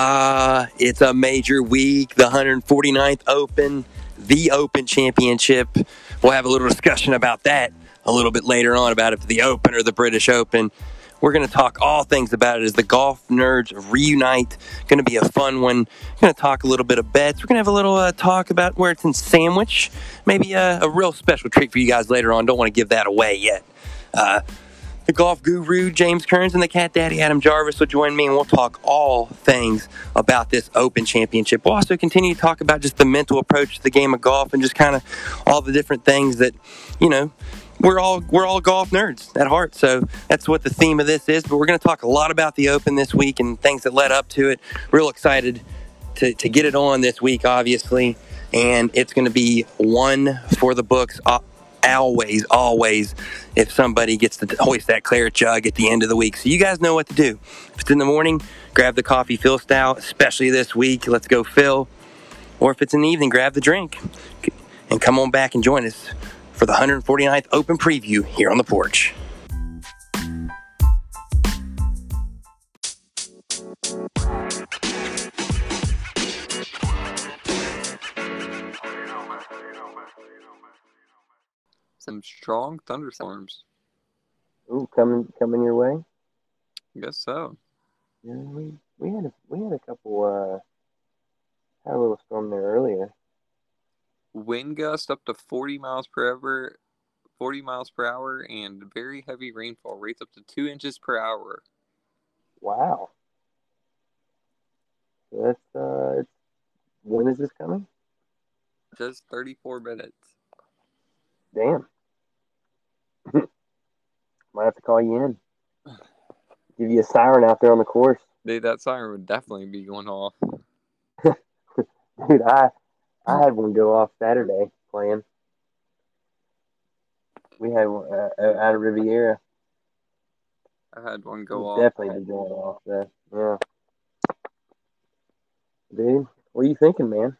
Uh, it's a major week, the 149th Open, the Open Championship. We'll have a little discussion about that a little bit later on about if the Open or the British Open. We're going to talk all things about it as the golf nerds reunite. Going to be a fun one. Going to talk a little bit of bets. We're going to have a little uh, talk about where it's in sandwich. Maybe a, a, real special treat for you guys later on. Don't want to give that away yet. Uh, the golf guru James Kearns and the cat daddy Adam Jarvis will join me and we'll talk all things about this Open Championship. We'll also continue to talk about just the mental approach to the game of golf and just kind of all the different things that, you know, we're all we're all golf nerds at heart, so that's what the theme of this is. But we're going to talk a lot about the Open this week and things that led up to it. Real excited to, to get it on this week, obviously, and it's going to be one for the books. Uh, Always, always, if somebody gets to hoist that claret jug at the end of the week. So you guys know what to do. If it's in the morning, grab the coffee Phil style, especially this week. Let's go Phil. Or if it's in the evening, grab the drink and come on back and join us for the 149th Open Preview here on the porch. Some strong thunderstorms. Ooh, coming coming your way. I guess so. Yeah, we we had a we had a couple uh had a little storm there earlier wind gust up to 40 miles per hour 40 miles per hour and very heavy rainfall rates up to two inches per hour wow that's uh when is this coming just 34 minutes damn might have to call you in give you a siren out there on the course dude that siren would definitely be going off dude i I had one go off Saturday playing. We had one uh, uh out of Riviera. I had one go off. Definitely be going off there. Yeah. Dude, what are you thinking, man?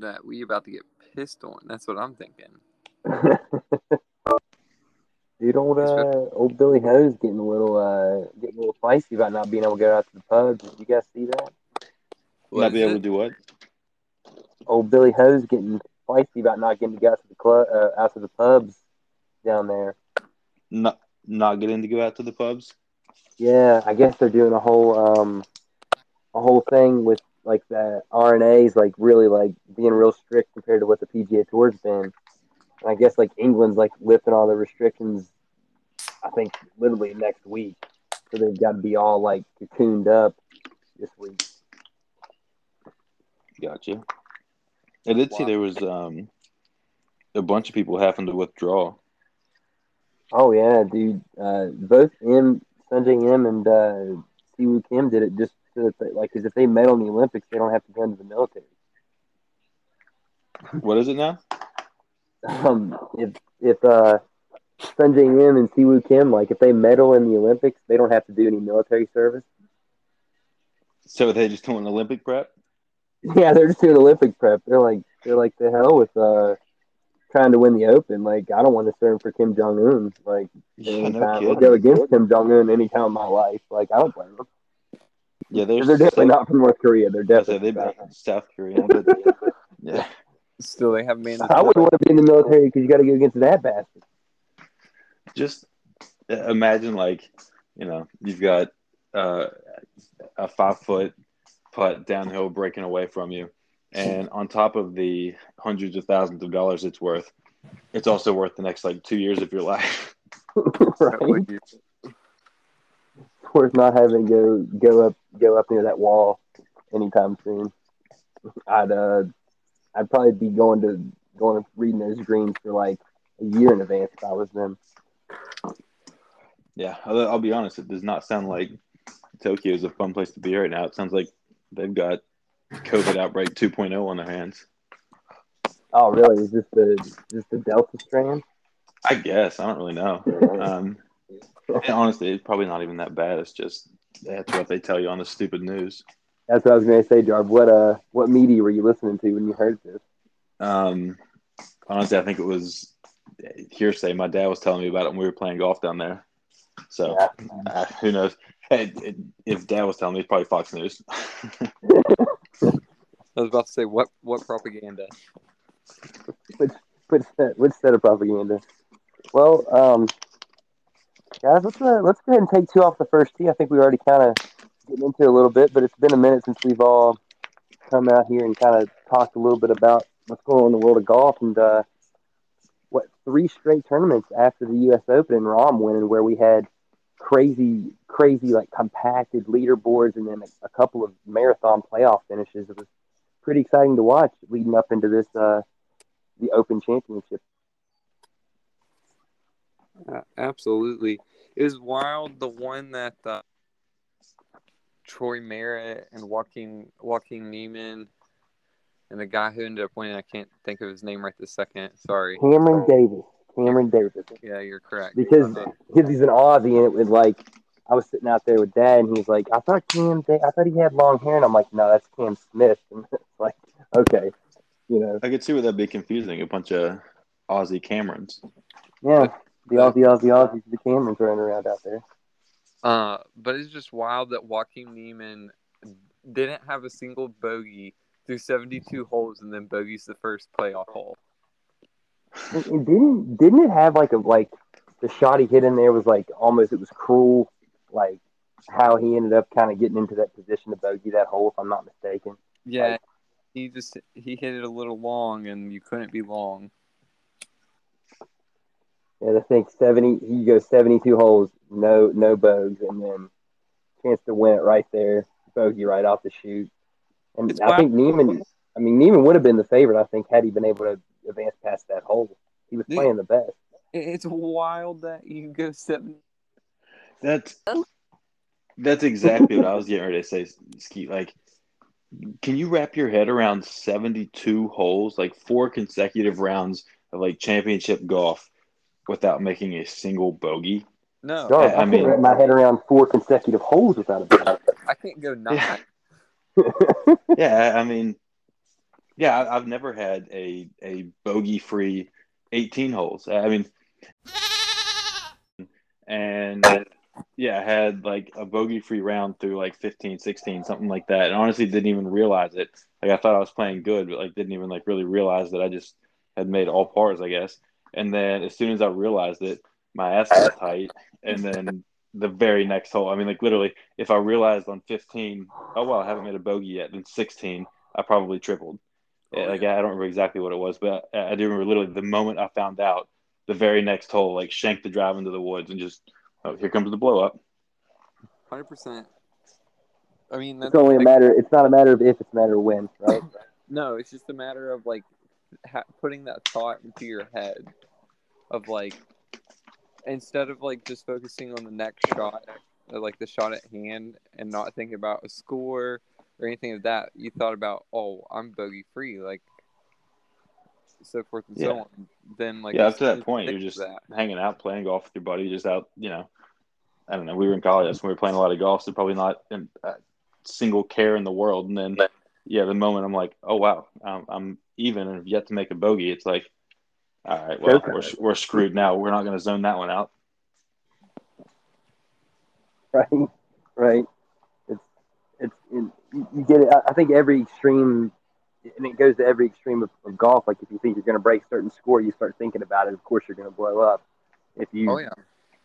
That we about to get pissed on. That's what I'm thinking. Dude, old uh, old Billy Hose getting a little uh getting a little feisty about not being able to go out to the pubs. Did you guys see that? What not be able to do what? Old Billy Hose getting feisty about not getting to go out to the club uh, out to the pubs down there. Not not getting to go out to the pubs. Yeah, I guess they're doing a whole um a whole thing with like the R&A's like really like being real strict compared to what the PGA Tour's been. And I guess like England's like lifting all the restrictions. I think literally next week, so they've got to be all like cocooned up this week. Gotcha. I did wow. see there was um a bunch of people having to withdraw. Oh yeah, dude. Uh, both M, Sungjae Im and uh, Siwoo Kim did it just that they, like, because if they medal in the Olympics, they don't have to go into the military. What is it now? um, if if uh, Sungjae Im and Siwoo Kim, like if they medal in the Olympics, they don't have to do any military service. So they just doing Olympic prep? Yeah, they're just doing Olympic prep. They're like they're like the hell with uh trying to win the Open. Like I don't want to serve for Kim Jong Un. Like yeah, no go against Kim Jong Un any time in my life. Like I don't blame them. Yeah, they're, they're definitely not from North Korea. They're definitely South Korea. But, yeah. Still, they have man. I wouldn't want to be in the military because you got to go against that bastard. Just imagine, like, you know, you've got uh, a five foot putt downhill breaking away from you, and on top of the hundreds of thousands of dollars it's worth, it's also worth the next like two years of your life. right. Worth not having to go go up go up near that wall anytime soon. I'd uh I'd probably be going to going to reading those greens for like a year in advance if I was them. Yeah, I'll, I'll be honest. It does not sound like Tokyo is a fun place to be right now. It sounds like they've got COVID outbreak 2.0 on their hands. Oh, really? Is this the is this the Delta strand? I guess I don't really know. Um, honestly, it's probably not even that bad. It's just that's what they tell you on the stupid news. That's what I was going to say, Jarb. What uh, what media were you listening to when you heard this? Um, honestly, I think it was hearsay. My dad was telling me about it when we were playing golf down there. So Yeah. uh, who knows? Hey, it- if Dad was telling me, it's probably Fox News. I was about to say what what propaganda. which set, which set of propaganda? Well, um, guys, let's uh, let's go ahead and take two off the first tee. I think we already kind of getting into it a little bit, but it's been a minute since we've all come out here and kind of talked a little bit about what's going on in the world of golf and uh, what three straight tournaments after the U.S. Open and Rahm winning, where we had crazy, crazy like compacted leaderboards and then a, a couple of marathon playoff finishes. It was pretty exciting to watch leading up into this uh, the Open Championship. Uh, absolutely, it was wild. The one that uh, Troy Merritt and Joaquin Joaquin Niemann and the guy who ended up winning. I can't think of his name right this second. Sorry. Cameron Davis. Cameron Davis. Yeah, you're correct. Because because he's an Aussie and it was like I was sitting out there with Dad and he was like, I thought Cam Da- I thought he had long hair and I'm like, no, that's Cam Smith and it's like, okay, you know, I could see where that'd be confusing. A bunch of Aussie Camerons. yeah, the Aussie Aussie Aussies, the Camerons running around out there. Uh, but it's just wild that Joaquin Niemann didn't have a single bogey through 72 holes and then bogeys the first playoff hole. Didn't didn't it have like a like the shot he hit in there was like almost it was cruel, like how he ended up kind of getting into that position to bogey that hole, if I'm not mistaken. Yeah, Like- he just he hit it a little long and you couldn't be long. Yeah, I think seventy. He goes seventy-two holes, no no bogeys, and then chance to win it right there, bogey right off the shoot. And It's I wild. think Niemann. I mean, Niemann would have been the favorite. I think had he been able to advance past that hole, he was Yeah. playing the best. It's wild that you go seven. That's that's exactly what I was getting ready to say, Ski. Like, can you wrap your head around seventy-two holes, like four consecutive rounds of like championship golf, without making a single bogey? No, Dog, I I, mean- can wrap my head around four consecutive holes without a bogey. I can't go nine. Yeah. yeah, I mean, yeah, I- I've never had a a bogey free eighteen holes. I mean, and yeah, I had like a bogey free round through like 15, 16, something like that. And honestly, didn't even realize it. Like I thought I was playing good, but like didn't even like really realize that I just had made all pars, I guess. And then as soon as I realized it, my ass got tight. And then the very next hole, I mean, like literally, if I realized on 15, oh well, I haven't made a bogey yet. Then 16, I probably tripled. Oh, Yeah, like I don't remember exactly what it was, but I I do remember literally the moment I found out, the very next hole, like shanked the drive into the woods and just, oh, here comes the blow up. Hundred percent. I mean, that's It's only a matter. It's not a matter of if; it's a matter of when, right? No, it's just a matter of like ha- putting that thought into your head of like instead of like just focusing on the next shot, or, like the shot at hand, and not thinking about a score or anything of that. You thought about, oh, I'm bogey free, like so forth and so on. Then like yeah, up to that point, you you're just hanging out, playing golf with your buddy, just out, you know. I don't know. We were in college, that's when we were playing a lot of golf, so probably not in a single care in the world. And then, yeah, the moment I'm like, oh wow, I'm, I'm even and have yet to make a bogey. It's like, all right, well, we're, we're screwed now. We're not going to zone that one out. right, right. It's it's it, you you get it. I- I think every extreme, and it goes to every extreme of, of golf. Like if you think you're going to break a certain score, you start thinking about it. Of course, you're going to blow up. If you oh yeah,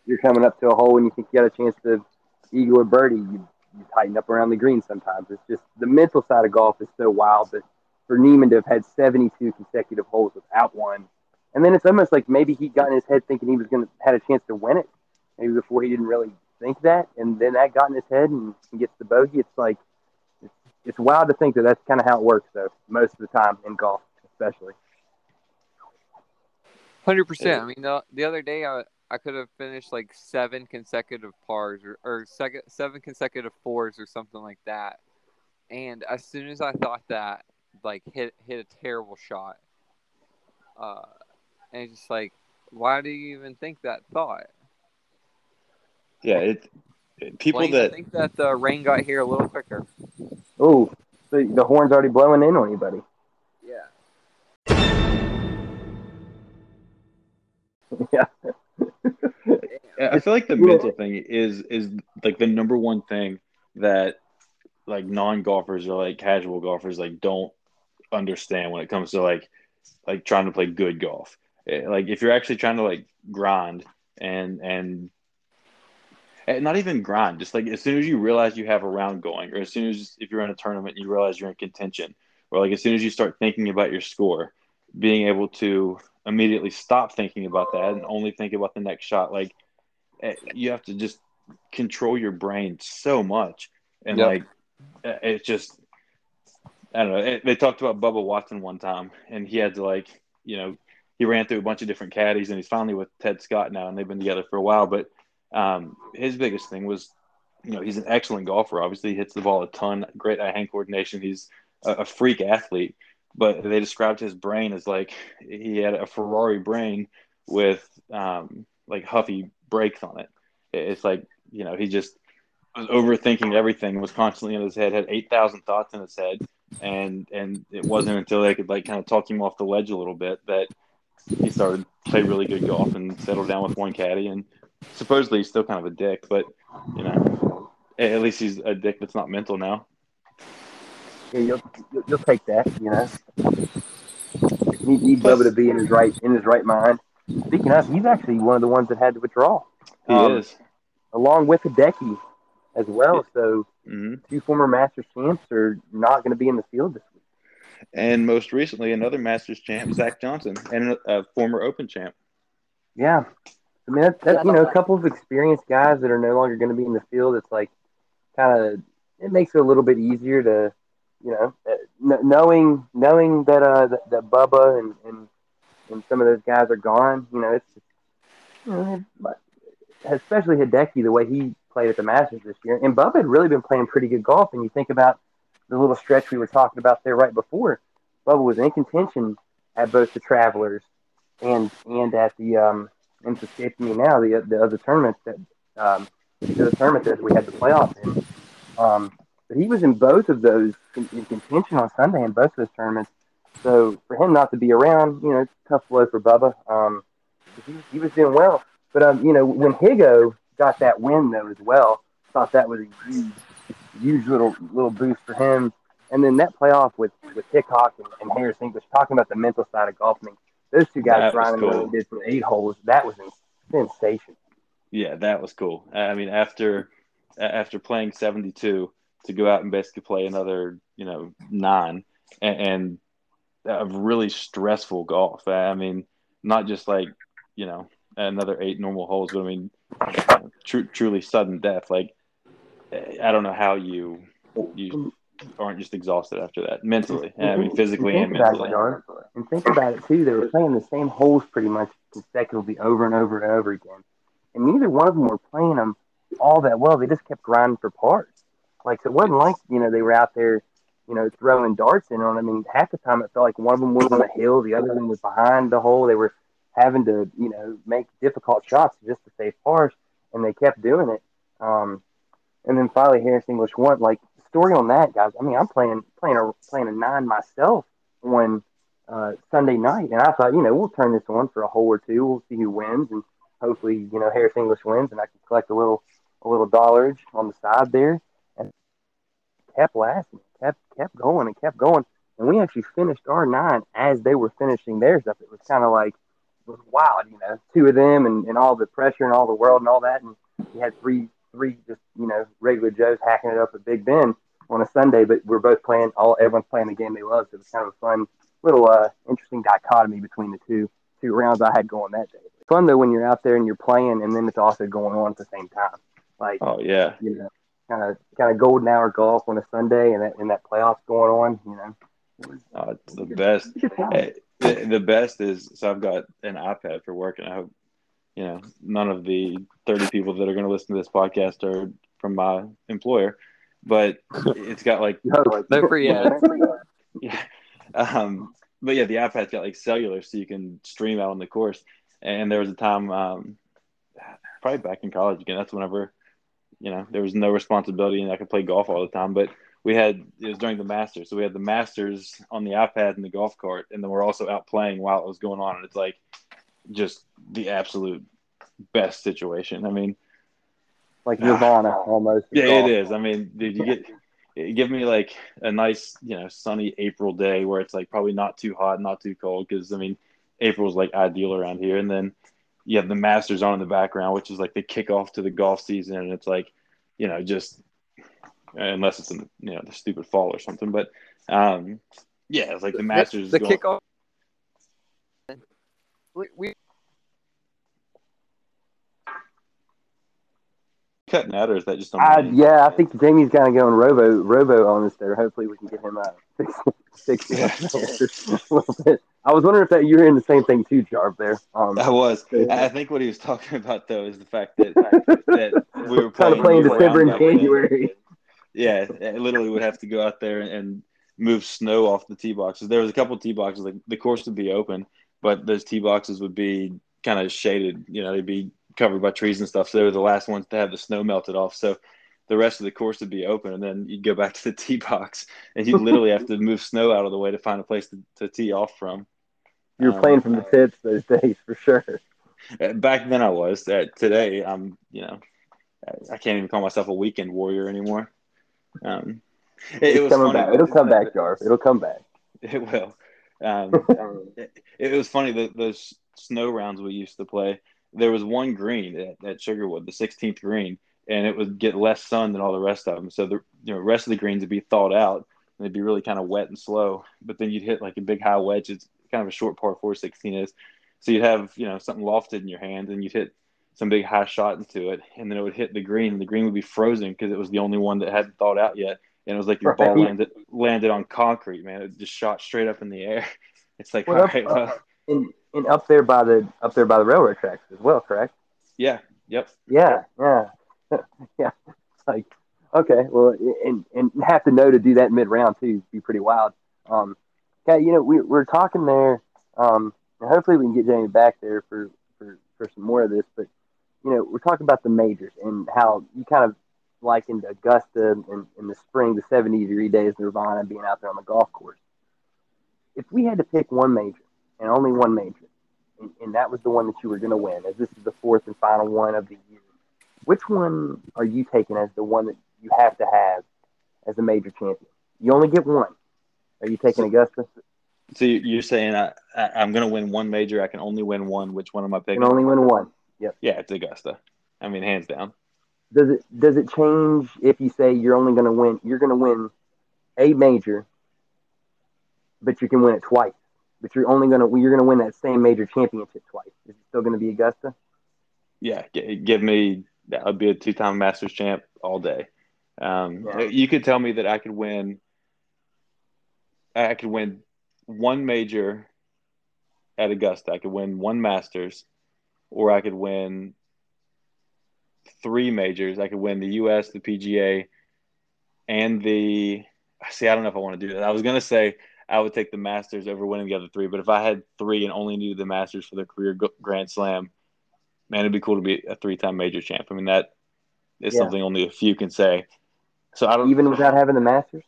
you're coming up to a hole and you think you got a chance to eagle or birdie, you, you tighten up around the green sometimes. It's just the mental side of golf is so wild that for Niemann to have had 72 consecutive holes without one, and then it's almost like maybe he got in his head thinking he was going to had a chance to win it, maybe before he didn't really think that, and then that got in his head and he gets the bogey. It's like it's, it's wild to think that that's kind of how it works, though, most of the time in golf, especially. hundred percent. I mean, the, the other day I I could have finished like seven consecutive pars or, or second, seven consecutive fours or something like that. And as soon as I thought that, like hit hit a terrible shot, uh, and it's just like, why do you even think that thought? Yeah, it, it- people Blaine, that think that the rain got here a little quicker. Oh, so the horn's already blowing in on you, buddy. Yeah. yeah. I feel like the mental thing is is like the number one thing that like non golfers or like casual golfers like don't understand when it comes to like like trying to play good golf. Eh, Like if you're actually trying to like grind and and and not even grind, just like as soon as you realize you have a round going, or as soon as if you're in a tournament and you realize you're in contention, or like as soon as you start thinking about your score, being able to immediately stop thinking about that and only think about the next shot, like eh, you have to just control your brain so much, and Yep. like eh, it's just I don't know. It, they talked about Bubba Watson one time, and he had to like, you know, he ran through a bunch of different caddies, and he's finally with Ted Scott now, and they've been together for a while. But um, his biggest thing was, you know, he's an excellent golfer. Obviously, he hits the ball a ton, great eye-hand coordination. He's a, a freak athlete. But they described his brain as like he had a Ferrari brain with um, like huffy brakes on it. It- It's like you know he just was overthinking everything, was constantly in his head, had eight thousand thoughts in his head, and and it wasn't until they could like kind of talk him off the ledge a little bit that he started to play really good golf and settled down with one caddy and supposedly he's still kind of a dick but you know at least he's a dick that's not mental now Yeah, you'll, you'll, take that, you know. Need Bubba to be in his right in his right mind. Speaking of, he's actually one of the ones that had to withdraw, he Um, is along with Hideki as well. So hmm two former Masters champs are not going to be in the field this. And most recently another masters champ zach johnson and a, former open champ Yeah, I mean that's, that's you know a couple of experienced guys that are no longer going to be in the field. It's like kind of it makes it a little bit easier to you know uh, knowing knowing that uh that, that Bubba and, and and some of those guys are gone. You know it's know, especially Hideki the way he played at the Masters this year, and Bubba had really been playing pretty good golf. And you think about the little stretch we were talking about there right before, Bubba was in contention at both the Travelers and and at the um and it's escaping me now the the other tournaments that um the other tournament that we had the playoffs in. Um, but he was in both of those in, in contention on Sunday in both of those tournaments. So for him not to be around, you know, tough blow for Bubba. Um, he, he was doing well, but um, you know, when Higo got that win though as well, thought that was a huge, huge little little boost for him. And then that playoff with with Hickok and, and Harris English, talking about the mental side of golf. I mean, those two guys grinding what cool. they did for eight holes. That was sensational. yeah that was cool i mean after after playing 72 to go out and basically play another you know nine and, and a really stressful golf i mean not just like you know another eight normal holes but i mean tru- truly sudden death like i don't know how you you aren't just exhausted after that mentally i mean physically and think about mentally it, And think about it too. They were playing the same holes pretty much consecutively over and over and over again, and neither one of them were playing them all that well. They just kept grinding for parts. Like so it wasn't like you know they were out there, you know, throwing darts in on. I mean, half the time it felt like one of them was on the hill, the other one was behind the hole. They were having to you know make difficult shots just to save pars, and they kept doing it. Um, and then finally Harris English won. Like story on that, guys. I mean, I'm playing playing a playing a nine myself on uh, Sunday night, and I thought, you know, we'll turn this on for a hole or two. We'll see who wins, and hopefully, you know, Harris English wins, and I can collect a little a little dollarage on the side there. And kept lasting, kept kept going, and kept going. And we actually finished our nine as they were finishing theirs up. It was kind of like was wild, you know, two of them and, and all the pressure and all the world and all that. And we had three three just you know regular Joes hacking it up at Big Ben on a Sunday, but we're both playing all everyone's playing the game they love. So it was kind of a fun little uh, interesting dichotomy between the two two rounds I had going that day. Fun though when you're out there and you're playing, and then it's also going on at the same time. Like oh yeah you know, kind of kind of golden hour golf on a Sunday, and that and that playoffs going on. You know, it was oh, the best a good time. Hey, the, the best is so I've got an iPad for work, and I hope you know none of the thirty people that are going to listen to this podcast are from my employer, but it's got like Yo, No free ads. yeah, um, but yeah, the iPad's got like cellular, so you can stream out on the course. And there was a time, um, probably back in college again. That's whenever you know there was no responsibility and I could play golf all the time, but. We had it was during the Masters, so we had the Masters on the iPad and the golf cart, and then we're also out playing while it was going on. And it's like just the absolute best situation. I mean, like Nirvana almost. yeah, Golf. it is. I mean, dude, you get give me like a nice, you know, sunny April day where it's like probably not too hot, not too cold. Because I mean, April's like ideal around here, and then you have the Masters on in the background, which is like the kickoff to the golf season, and it's like, you know, just unless it's in you know the stupid fall or something, but um, yeah, it's like the Masters. The, the going- kickoff. We, we cutting out, or is that just on I, yeah, I think Jamie's gonna go on Robo Robo on us there. Hopefully, we can get him out. Fix, fix him up there a little bit. I was wondering if that you were in the same thing too, Jarv. There, um, I was. I think what he was talking about though is the fact that that we were trying playing play in year December and round back. January. Yeah, I literally would have to go out there and, and move snow off the tee boxes. There was a couple tee boxes, like the course would be open, but those tee boxes would be kind of shaded. You know, they'd be covered by trees and stuff. So they were the last ones to have the snow melted off. So the rest of the course would be open, and then you'd go back to the tee box, and you'd literally have to move snow out of the way to find a place to, to tee off from. You were Um, playing from the pits those days for sure. Uh, Back then, I was. Uh, today, I'm. You know, I- can't even call myself a weekend warrior anymore. Um, it, it was coming funny. back. It'll come back, Jarv. It'll come back. It will. Um, it, it was funny that those snow rounds we used to play. There was one green at, at Sugarwood, the 16th green, and it would get less sun than all the rest of them. So the you know rest of the greens would be thawed out and they'd be really kind of wet and slow. But then you'd hit like a big high wedge. It's kind of a short par four 16 is. So you'd have you know something lofted in your hand and you'd hit some big high shot into it, and then it would hit the green. And the green would be frozen because it was the only one that hadn't thawed out yet. And it was like your ball landed landed on concrete, man. It just shot straight up in the air. It's like, Well, all up- right, well, And and up there by the up there by the railroad tracks as well, correct? yeah, yep. Yeah, yeah, yeah. Like, okay, well, and and have to know to do that mid round too be pretty wild. Um, okay, you know, we we're talking there. Um, and hopefully we can get Jamie back there for for for some more of this. But you know, we're talking about the majors and how you kind of likened Augusta in, in the spring, the seventy degree days, Nirvana being out there on the golf course. If we had to pick one major and only one major, and, and that was the one that you were going to win, as this is the fourth and final one of the year. Which one are you taking as the one that you have to have as a major champion? You only get one. Are you taking Augusta? So you- you're saying I, I, I'm going to win one major. I can only win one. Which one am I You picking? can only win one. Yep. Yeah, it's Augusta. I mean, hands down. Does it does it change if you say you're only going to win? You're going to win a major, but you can win it twice. But you're only going to you're going to win that same major championship twice. Is it still going to be Augusta? Yeah, g- give me that would be a two-time Masters champ all day. Um, Yeah. You could tell me that I could win. I could win one major at Augusta. I could win one Masters, or I could win three majors. I could win the U.S., the PGA, and the. See, I don't know if I want to do that. I was gonna say I would take the Masters over winning the other three, but if I had three and only needed the Masters for the career Grand Slam, man, it'd be cool to be a three-time major champ. I mean, that is Yeah. something only a few can say. So I don't Even without having the Masters?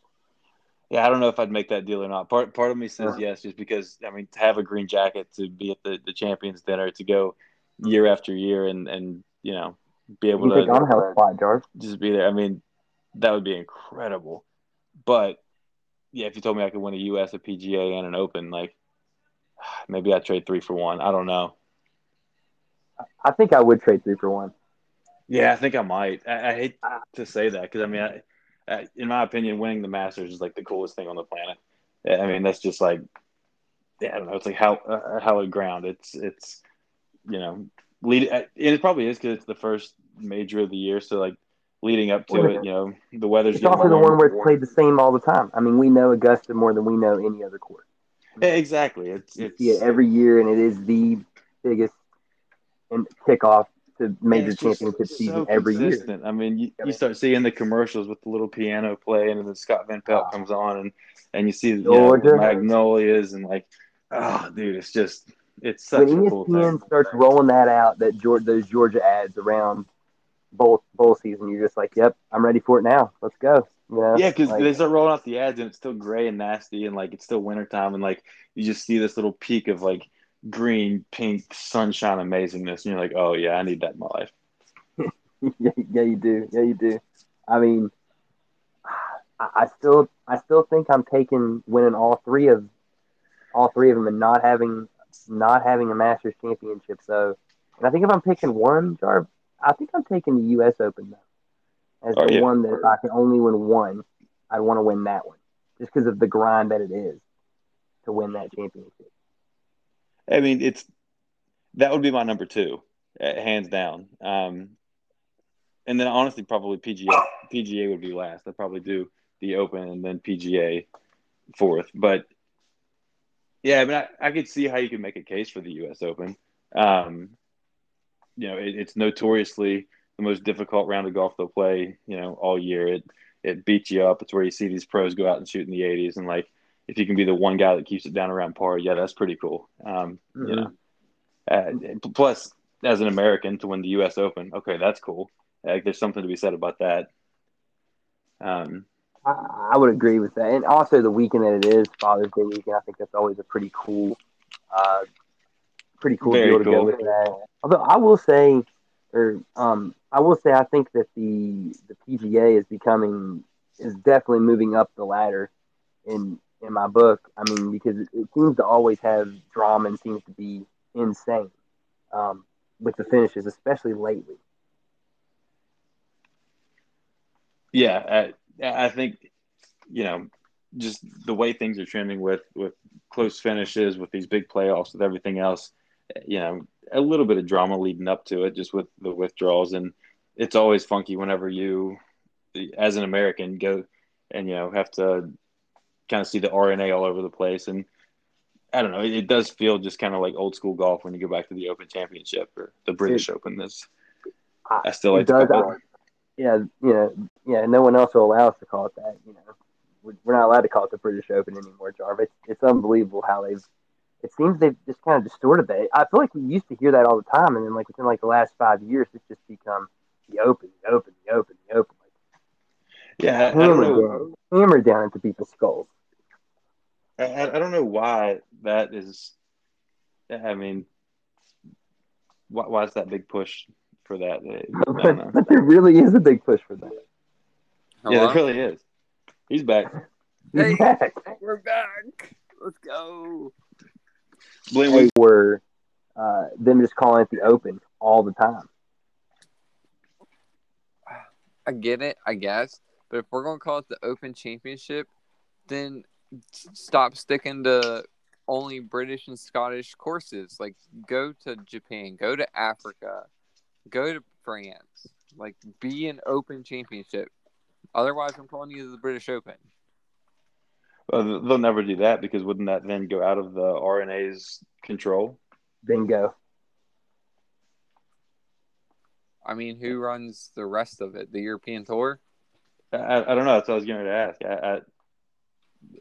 yeah, I don't know if I'd make that deal or not. Part part of me says Yeah. yes, just because I mean to have a green jacket, to be at the, the champions dinner, to go year after year and and you know be able You think to Angel spot, Jarv? just be there. I mean, that would be incredible. But yeah, if you told me I could win a US, a PGA, and an Open, like maybe I'd trade three for one. I don't know. I think I would trade three for one. Yeah, I think I might. I, I hate to say that because I mean, I, I, in my opinion, winning the Masters is like the coolest thing on the planet. I mean, that's just like, yeah, I don't know. It's like how uh, hallowed ground. It's it's you know lead. And it probably is because it's the first major of the year. So like leading up to it, you know, the weather's It's also the one where it's played the same all the time. I mean, we know Augusta more than we know any other court. Exactly. It's You it's see it every year, and it is the biggest and kickoff to major championship so season every year. I mean, you, you start seeing the commercials with the little piano playing, and then Scott Van Pelt Ah. comes on, and and you see you know, the magnolias, and like, oh, dude, it's just it's such When a cool ESPN thing. starts rolling that out, that Georgia, those Georgia ads around bowl bowl season, you're just like, "Yep, I'm ready for it now. Let's go." You know? Yeah, because Like, they start rolling out the ads, and it's still gray and nasty, and like it's still wintertime, and like you just see this little peak of like green, pink, sunshine amazingness, and you're like, oh yeah, I need that in my life. yeah, yeah, you do. Yeah, you do. I mean, I, I still, I still think I'm taking winning all three of, all three of them, and not having, not having a Masters championship. So, and I think if I'm picking one, Jar, I think I'm taking the U.S. Open though, as Oh, the yeah. one that if I can only win one, I'd want to win that one, just because of the grind that it is to win that championship. I mean, it's that would be my number two, uh, hands down. Um, and then honestly, probably PGA PGA would be last. I'd probably do the Open and then PGA fourth. But yeah, I mean, I, I could see how you can make a case for the U.S. Open. Um, you know, it, it's notoriously the most difficult round of golf they'll play. You know, all year. It it beats you up. It's where you see these pros go out and shoot in the 80s, and like if you can be the one guy that keeps it down around par, yeah, that's pretty cool. Um, You Mhm. know, uh, plus as an American to win the U.S. Open, okay, that's cool. Like, there's something to be said about that. Um, I, I would agree with that, and also the weekend that it is Father's Day weekend. I think that's always a pretty cool, uh, pretty cool Very deal to cool. go with that. Although I will say, or um, I will say, I think that the the PGA is becoming is definitely moving up the ladder in in my book. I mean, because it, it seems to always have drama and seems to be insane um, with the finishes, especially lately. yeah, I, I think you know just the way things are trending with with close finishes, with these big playoffs, with everything else. You know, a little bit of drama leading up to it, just with the withdrawals, and it's always funky whenever you, as an American, go and you know have to kind of see the R&A all over the place and. I don't know. It, it does feel just kind of like old school golf when you go back to the Open Championship or the British Open. This I still like It does. it. Yeah, you know, yeah, no one else will allow us to call it that. You know, we're not allowed to call it the British Open anymore, Jarvis. It's unbelievable how they've. It seems they've just kind of distorted that. I feel like we used to hear that all the time, and then like within like the last five years, it's just become the Open, the Open, the Open, the Open, Yeah, I, like hammered know. down, hammered down into people's skulls. I, I I don't know why that is. I mean, why, why is that big push for that? I don't know. but, but there really is a big push for that. Yeah, Hello? there really is. He's back. Hey. Back. We're back. Let's go. Blaine, They we- were uh, them just calling it the Open all the time. I get it, I guess. But if we're gonna call it the Open Championship, then stop sticking to only British and Scottish courses. Like go to Japan, go to Africa, go to France. Like be an Open Championship. Otherwise, I'm calling you the British Open. uh, they'll never do that because wouldn't that then go out of the R&A's control? Bingo. I mean, who runs the rest of it? The European Tour? I, I I don't know. That's what I was going to ask. I,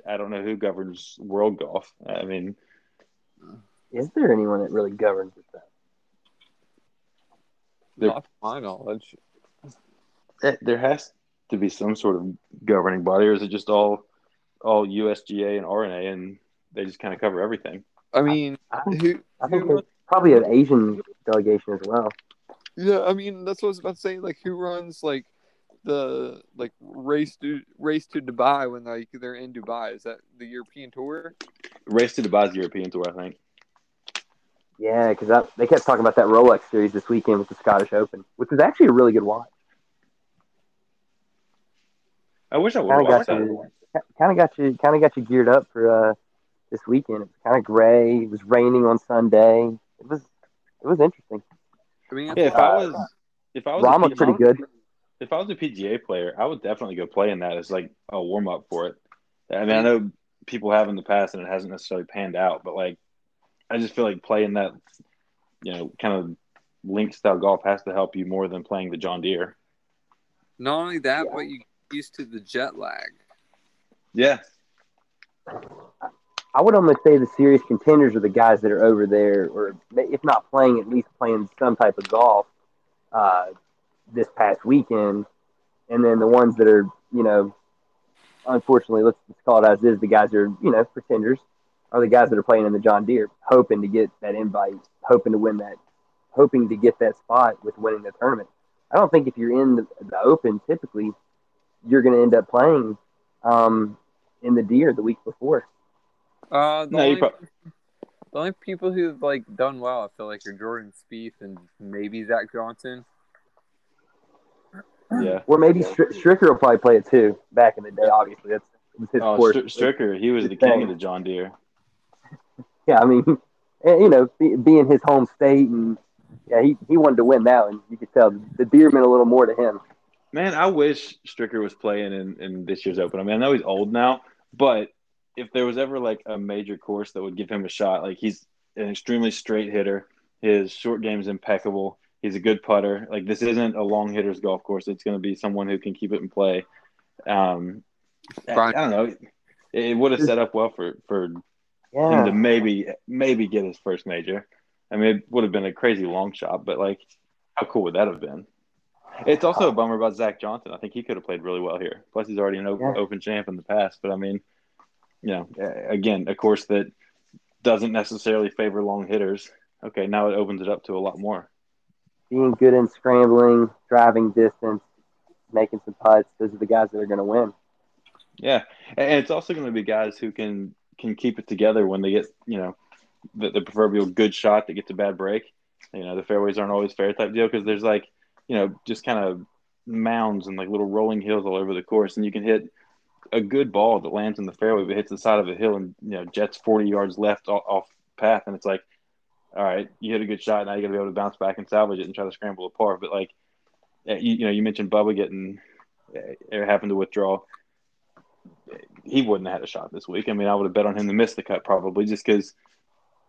I I don't know who governs world golf. I mean, Is there anyone that really governs it? Though? They're- Not my knowledge. there has to be some sort of governing body, or is it just all all USGA and R&A, and they just kind of cover everything? I mean, I think, who? I think who there's probably an Asian delegation as well. Yeah, I mean that's what I was about to say. Like, who runs like the like race to race to Dubai when like they're in Dubai? Is that the European Tour? Race to Dubai's European tour, I think. Yeah, because they kept talking about that Rolex series this weekend with the Scottish Open, which is actually a really good watch. I wish I would Kind have of watched got that. you, kind of got you, kind of got you geared up for uh, this weekend. It was kind of gray. It was raining on Sunday. It was, it was interesting. I mean, Yeah, if I was if I was Rahm a looked pretty good. if I was a PGA player, I would definitely go play in that as like a warm up for it. I mean, I know people have in the past and it hasn't necessarily panned out, but like, I just feel like playing that, you know, kind of link style golf has to help you more than playing the John Deere. not only that, Yeah. but you get used to the jet lag. Yeah, I would almost say the serious contenders are the guys that are over there, or if not playing, at least playing some type of golf uh, this past weekend. And then the ones that are, you know, unfortunately, let's, let's call it as is, the guys that are, you know, pretenders are the guys that are playing in the John Deere, hoping to get that invite, hoping to win that, hoping to get that spot with winning the tournament. I don't think if you're in the, the Open, typically, you're going to end up playing um, in the Deere the week before. Uh, the, No, only, prob- the only people who've like done well, I feel like, are Jordan Spieth and maybe Zach Johnson. Yeah. Or maybe Str- Stricker will probably play it too. Back in the day, obviously, that's that's his Oh, course. Str- Stricker, he was the king of the John Deere. Yeah, I mean, you know, be, being his home state, and yeah, he, he wanted to win that, and you could tell the Deere meant a little more to him. Man, I wish Stricker was playing in, in this year's Open. I mean, I know he's old now, but if there was ever like a major course that would give him a shot, like he's an extremely straight hitter. His short game is impeccable. He's a good putter. Like this isn't a long hitter's golf course. It's going to be someone who can keep it in play. Um, I, I don't know. It, it would have set up well for for him Yeah, to maybe maybe get his first major. I mean, it would have been a crazy long shot, but like, how cool would that have been? It's also a bummer about Zach Johnson. I think he could have played really well here. Plus, he's already an open, Yeah. open champ in the past. But I mean, you know, uh, again, a course that doesn't necessarily favor long hitters. Okay, now it opens it up to a lot more. being good in scrambling, driving distance, making some putts. Those are the guys that are going to win. Yeah, and it's also going to be guys who can can keep it together when they get you know the, the proverbial good shot that gets a bad break. You know, the fairways aren't always fair type deal because there's like you know just kind of mounds and like little rolling hills all over the course, and you can hit a good ball that lands in the fairway but hits the side of a hill and you know jets 40 yards left off, path, and it's like, all right, you hit a good shot, now you got to be able to bounce back and salvage it and try to scramble a par. But like, uh, you, you know, you mentioned Bubba getting uh, it happened to withdraw he wouldn't have had a shot this week. I mean, I would have bet on him to miss the cut probably just because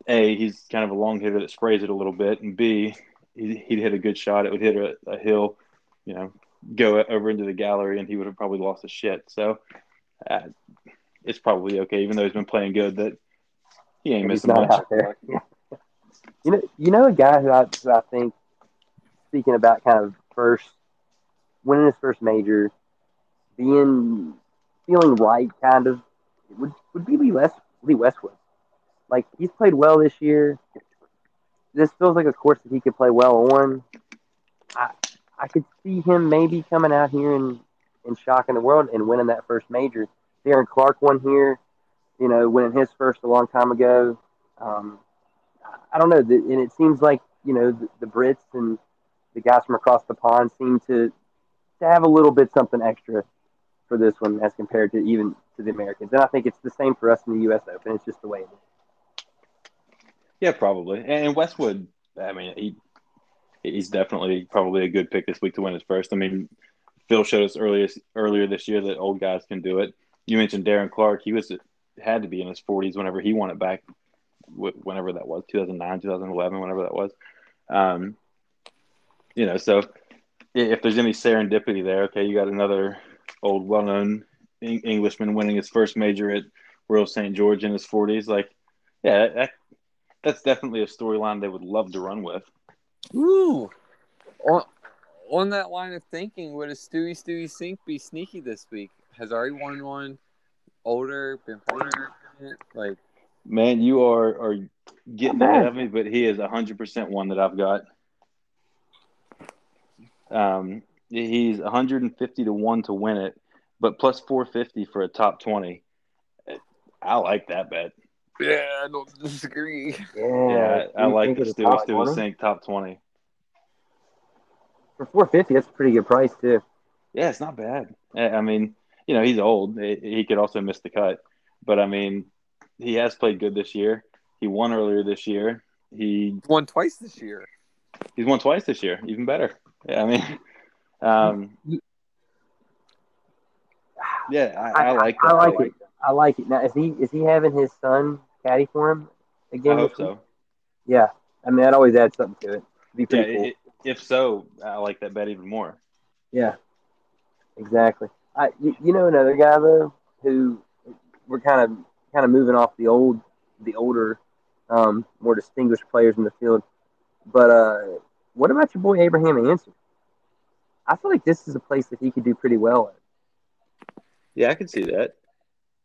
a he's kind of a long hitter that sprays it a little bit, and b he, he'd hit a good shot. It would hit a, a hill, you know, go over into the gallery, and he would have probably lost a shit. So uh, it's probably okay, even though he's been playing good. That he ain't missing much. you know, you know a guy who I, who I think, speaking about kind of first winning his first major, being feeling right, kind of would would be Lee, West, Lee Westwood. Like he's played well this year. This feels like a course that he could play well on. I I could see him maybe coming out here and, and shocking the world and winning that first major. Darren Clarke won here, you know, winning his first a long time ago. Um, I don't know, and it seems like you know the, the Brits and the guys from across the pond seem to to have a little bit something extra for this one as compared to even to the Americans. And I think it's the same for us in the U.S. Open. It's just the way it is. Yeah, probably. And Westwood, I mean, he he's definitely probably a good pick this week to win his first. I mean, Phil showed us earlier earlier this year that old guys can do it. You mentioned Darren Clarke; he was had to be in his 40s whenever he won it back, whenever that was 2009, 2011, whenever that was. Um, you know, so if there's any serendipity there, okay, you got another old, well-known Eng- Englishman winning his first major at Royal St. George in his 40s. Like, yeah, that, that's definitely a storyline they would love to run with. Ooh. On, on that line of thinking, would a Stewie Stewie Cink be sneaky this week? Has already won one, older, been playing it, like Man, you are are getting ahead of me, but he is hundred percent one that I've got. Um, he's 150 to one to win it, but plus 450 for a top 20. I like that bet. yeah, I don't disagree. Yeah, Yeah, I, I like think the of Stewie top Stewie 20? Cink top 20. for four fifty. That's a pretty good price too. Yeah, it's not bad. I I mean, you know, he's old. He he could also miss the cut, but I mean, he has played good this year. He won earlier this year. He Won twice this year. He's won twice this year, even better. Yeah, I mean, um, yeah, I, I like that. I like it. I like it. Now, is he is he having his son caddy for him I hope so. Yeah, I mean that always adds something to it. It'd be Yeah, pretty cool. i- if so, I like that bet even more. Yeah, exactly. I you, you know another guy though who we're kind of kind of moving off the old the older um, more distinguished players in the field. But uh, what about your boy Abraham Ancer? I feel like this is a place that he could do pretty well at. Yeah, I can see that.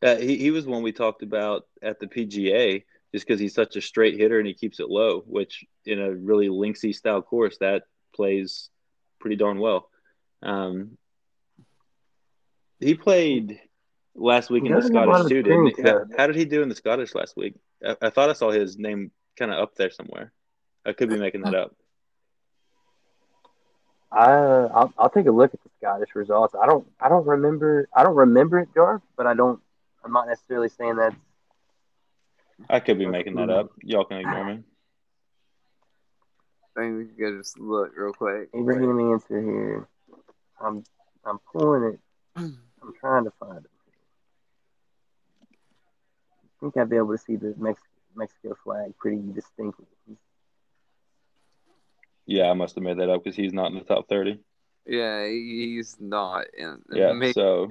Uh, he he was one we talked about at the PGA, just because he's such a straight hitter and he keeps it low, which in a really linksy style course that plays pretty darn well. Um, he played last week He in the doesn't have a lot Scottish too, didn't he? How, how did he do in the Scottish last week? I, I thought I saw his name kind of up there somewhere. I could be making that up. I I'll, I'll take a look at the Scottish results. I don't I don't remember I don't remember it, Jarv, but I don't. I'm not necessarily saying that. I could be making that up. Y'all can ignore me. I think we could go just look real quick. Abraham Ancer here. I'm I'm pulling it. I'm trying to find it. I think I'd be able to see the Mex- Mexico flag pretty distinctly. Yeah, I must have made that up because he's not in the top thirty. Yeah, he's not in. Yeah, Maybe- so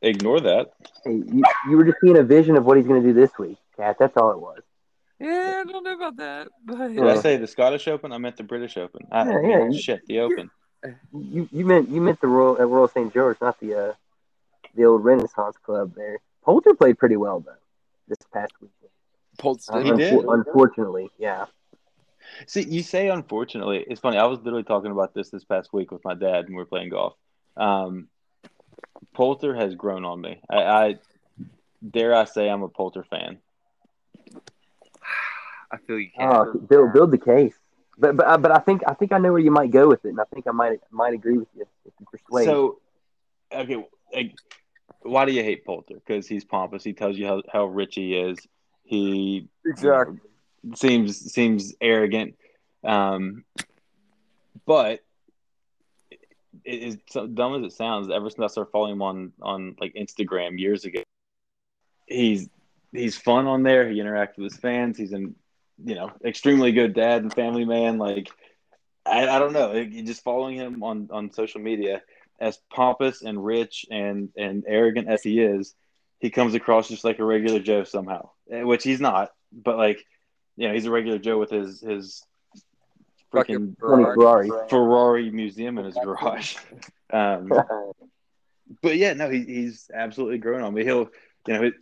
ignore that. Hey, you, you were just seeing a vision of what he's going to do this week, Cat. That's all it was. yeah, I don't know about that, but Did I say the Scottish Open? I meant the British Open. I, Yeah, I mean, yeah. shit, the Open. You you meant you meant the Royal uh, Royal St George, not the uh the old Renaissance Club there. Poulter played pretty well though this past weekend. Polston. He did. Unfortunately, yeah. See, you say unfortunately. It's funny. I was literally talking about this this past week with my dad when we were playing golf. Um, Poulter has grown on me. I, I dare I say I'm a Poulter fan. I feel you can. Oh, build build the case. But but uh, but I think I think I know where you might go with it, and I think I might might agree with you if you persuade. So, okay, like, why do you hate Poulter? Because he's pompous. He tells you how, how rich he is. He Exactly. Seems seems arrogant. Um, but it is so dumb as it sounds. Ever since I started following him on on like Instagram years ago, he's he's fun on there. He interacts with his fans. He's an you know extremely good dad and family man. Like I, I don't know, You just following him on on social media as pompous and rich and and arrogant as he is, he comes across just like a regular Joe somehow, eh, which he's not. But like, you know, he's a regular Joe with his his freaking Fucking Ferrari. Ferrari museum in his garage. Um, but yeah, no, he, he's absolutely grown on me. He'll, you know, it,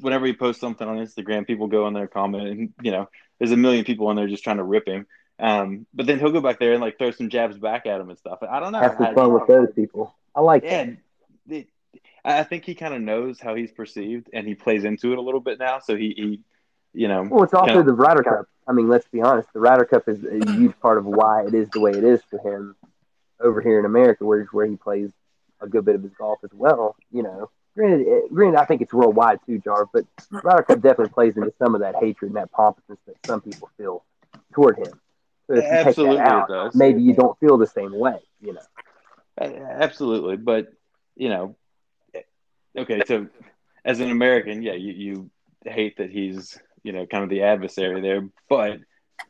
whenever he posts something on Instagram, people go on there comment, and you know, there's a million people on there just trying to rip him. Um, but then he'll go back there and like throw some jabs back at him and stuff. I don't know. Have some I- fun with those people. I like yeah, that. it, I I think he kind of knows how he's perceived, and he plays into it a little bit now. So he, he you know, Well, it's also kinda- the Ryder Cup. I mean, let's be honest. The Ryder Cup is a mm-hmm. huge part of why it is the way it is for him over here in America, where where he plays a good bit of his golf as well. You know, granted, it, granted, I think it's worldwide too, Jar. But Ryder Cup definitely plays into some of that hatred and that pompousness that some people feel toward him. So if you take Absolutely, that out, it does. maybe you don't feel the same way. You know. Absolutely, but you know, eh, okay. So, as an American, yeah, you, you hate that he's you know kind of the adversary there, but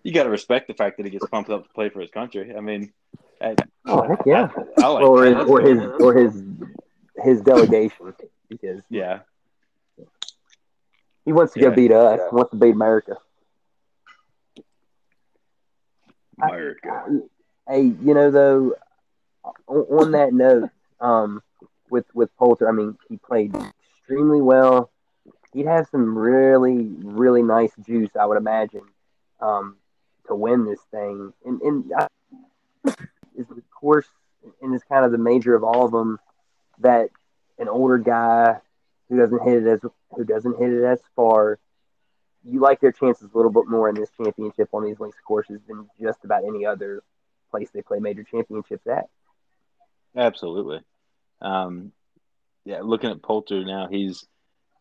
you got to respect the fact that he gets pumped up to play for his country. I mean, I, Oh heck yeah. I, I like or his, or his or his his delegation because yeah, he wants to go beat us. He wants to beat America. America. Hey, you know though, on, on that note, um, with with Poulter, I mean, he played extremely well. He'd have some really really nice juice, I would imagine, um, to win this thing. And and I, is the course and it's kind of the major of all of them that an older guy who doesn't hit it as who doesn't hit it as far. You like their chances a little bit more in this championship on these links courses than just about any other place they play major championships at. Absolutely. Um, yeah, looking at Poulter now, he's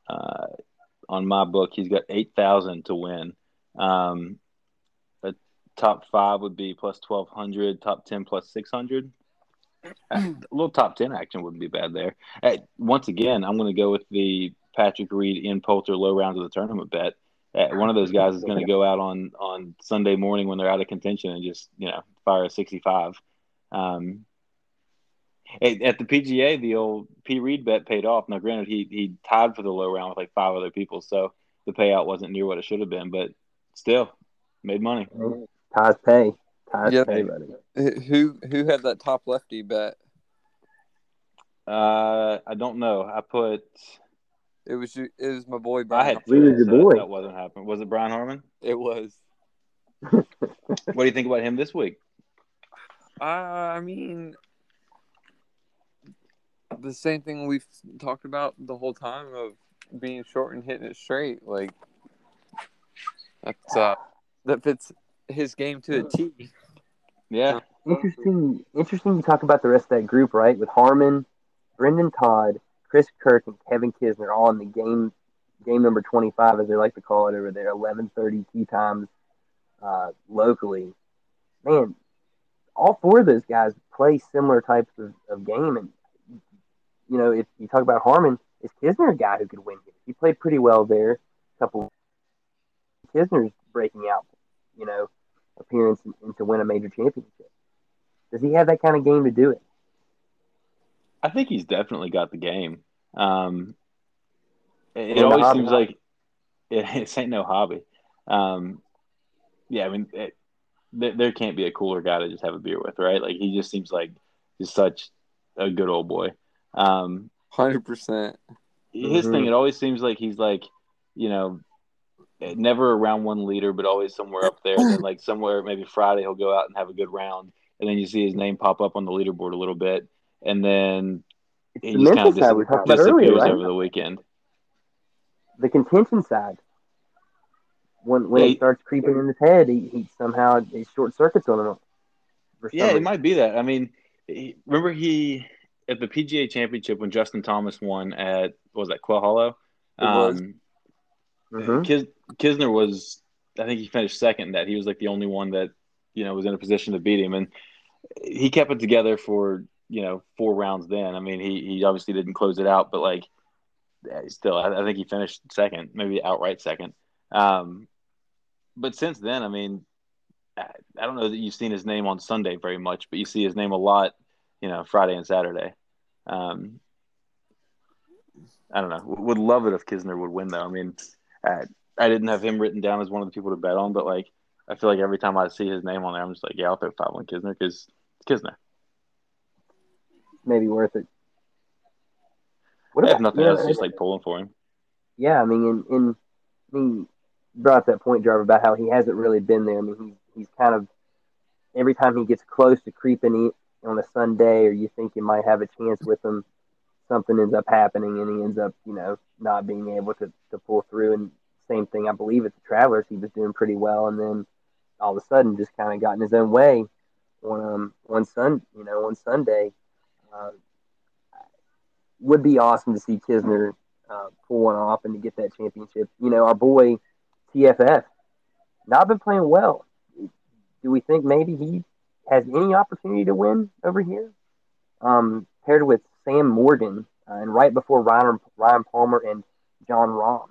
uh, on my book. He's got eight thousand to win. Um, a top five would be plus twelve hundred. Top ten plus six hundred. A little top ten action wouldn't be bad there. Uh, once again, I'm going to go with the Patrick Reed in Poulter low rounds of the tournament bet. Uh, one of those guys is going to go out on on Sunday morning when they're out of contention and just you know fire a 65. Um, at, at the PGA, the old P Reed bet paid off. Now, granted, he he tied for the low round with like five other people, so the payout wasn't near what it should have been, but still made money. Ties pay. Ties Yep. pay, buddy. Who who had that top lefty bet? Uh, I don't know. I put It was you- it was my boy I Brian. had We was your boy. That wasn't happening. Was it Brian Harman? it was. What do you think about him this week? Uh, I mean, the same thing we've talked about the whole time of being short and hitting it straight. Like that's uh that fits his game to a T. Yeah, Interesting. Interesting. You talk about the rest of that group, right? With Harman, Brendon Todd, Chris Kirk, and Kevin Kisner all in the game. Game number twenty-five, as they like to call it over there, eleven thirty tee times uh, locally. Man, all four of those guys play similar types of, of game, and you know, if you talk about Harman, is Kisner a guy who could win here? He played pretty well there. A couple. Kisner's breaking out, you know, appearance and, and to win a major championship. Does he have that kind of game to do it? I think he's definitely got the game. Um, it, it always hobby. seems like it, it ain't no hobby. Um, yeah, I mean, it, there, there can't be a cooler guy to just have a beer with, right? Like he just seems like just such a good old boy. Um, Hundred percent. his Mhm. thing, it always seems like he's like, you know, never around one leader, but always somewhere up there. And then like somewhere, maybe Friday, he'll go out and have a good round, and then you see his name pop up on the leaderboard a little bit, and then It's he the just kind of side we dis- talked about earlier, right? over the weekend. The contention side. When when Yeah, it he- starts creeping in his head, he, he somehow he short circuits on him. For Yeah, it might be that. I mean, he, remember he at the PGA Championship when Justin Thomas won at what was that Quail Hollow? It was. Um, Mhm. Kis, Kisner was, I think he finished second. in That he was like the only one that you know was in a position to beat him, and he kept it together for you know four rounds. Then I mean, he he obviously didn't close it out, but like still, I, I think he finished second, maybe outright second. Um, but since then, I mean, I, I don't know that you've seen his name on Sunday very much, but you see his name a lot, you know, Friday and Saturday. Um, I don't know. Would love it if Kisner would win, though. I mean, I, I didn't have him written down as one of the people to bet on, but like, I feel like every time I see his name on there, I'm just like, yeah, I'll throw five on Kisner because it's Kisner. Maybe worth it. What If nothing know, else, just like pulling for him. Yeah, I mean, in, in I mean, brought up that point, Jarve, about how he hasn't really been there. I mean, he's he's kind of every time he gets close to creeping in on a Sunday, or you think you might have a chance with him, something ends up happening, and he ends up, you know, not being able to to pull through. And same thing, I believe at the Travelers, he was doing pretty well, and then all of a sudden, just kind of got in his own way on um one sun, you know, on Sunday. Uh, would be awesome to see Kisner uh, pull one off and to get that championship. You know, our boy TFF not been playing well. Do we think maybe he has any opportunity to win over here? Um, paired with Sam Morgan uh, and right before Ryan Ryan Palmer and Jon Rahm.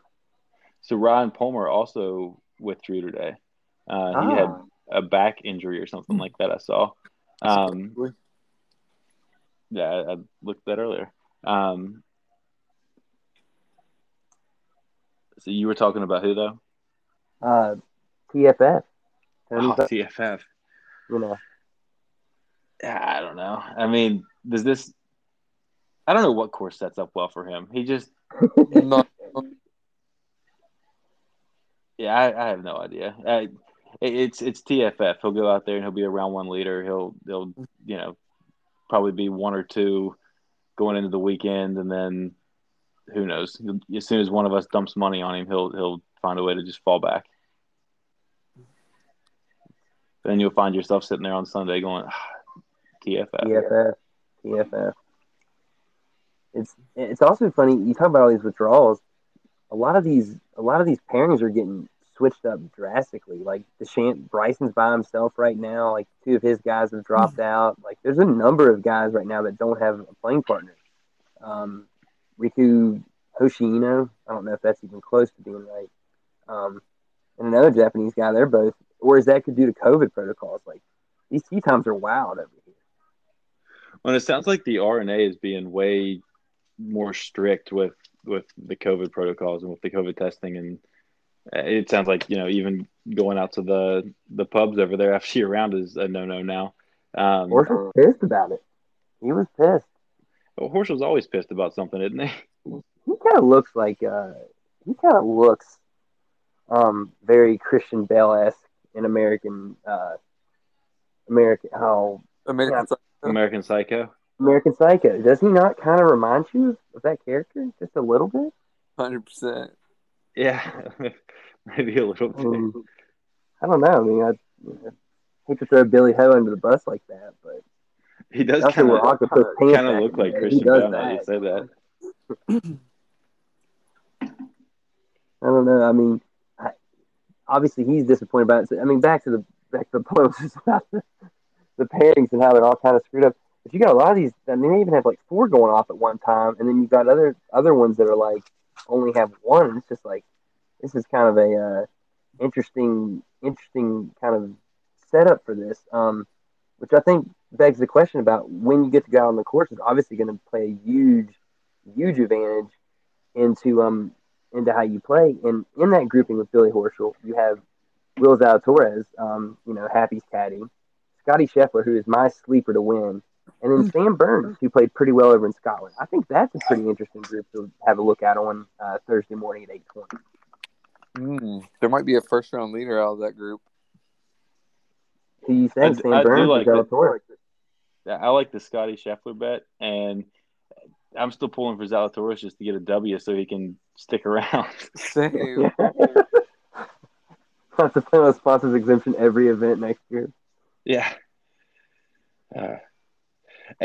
So Ryan Palmer also withdrew today. Uh, He had a back injury or something like that. I saw. Um, yeah, I, I looked that earlier. Um, so you were talking about who though? uh, TFF. Oh, TFF. you know, Yeah, I don't know. I mean, does this? I don't know what course sets up well for him. He just, Not, yeah, I, I have no idea. I, it's it's TFF. He'll go out there and he'll be a round one leader. He'll he'll you know probably be one or two going into the weekend, and then who knows? As soon as one of us dumps money on him, he'll he'll find a way to just fall back. Then you'll find yourself sitting there on Sunday going, ah, TFF. TFF, TFF. It's it's also funny. You talk about all these withdrawals. A lot of these a lot of these pairings are getting switched up drastically. Like Deshant, Bryson's by himself right now. Like two of his guys have dropped out. Like there's a number of guys right now that don't have a playing partner. Um, Riku Hoshino. I don't know if that's even close to being right. Um, and another Japanese guy. They're both. Or is that could due to COVID protocols? Like these tee times are wild over here. Well, it sounds like the R&A is being way more strict with with the COVID protocols and with the COVID testing, and uh, it sounds like you know even going out to the the pubs over there after year round is a no no now. Um, Horse was pissed about it. He was pissed. well, Horse was always pissed about something, isn't he? He kind of looks like uh, he kind of looks um very Christian Bale esque in American uh American oh American American Psycho. American Psycho. Does he not kind of remind you of that character just a little bit? hundred percent. Yeah, maybe a little I, bit. mean, I don't know. I mean, I, I hate to throw Billy Ho under the bus like that, but He does kind of kind of look like there. Christian He does Bale. Now you that. say that. I don't know. I mean, I, obviously he's disappointed about it. I mean, back to the back to the point was just about the, the pairings and how they're all kind of screwed up. But you got a lot of these. I mean, they even have like four going off at one time, and then you've got other other ones that are like only have one. It's just like this is kind of a uh, interesting interesting kind of setup for this, um, which I think begs the question about when you get to go out on the course is obviously going to play a huge huge advantage into um into how you play. And in that grouping with Billy Horschel, you have Will Zalatoris, um, you know, Happy's caddy, Scotty Scheffler, who is my sleeper to win, and then Sam Burns, who played pretty well over in Scotland. I think that's a pretty interesting group to have a look at on uh, Thursday morning at eight twenty. Mm, there might be a first round leader out of that group. Who you I think, d- Sam I Burns like or it. Zalatoris? Yeah, I like the Scotty Scheffler bet, and I'm still pulling for Zalatoris just to get a W so he can stick around. Same. Have to plan a sponsors exemption every event next year. Yeah. Uh,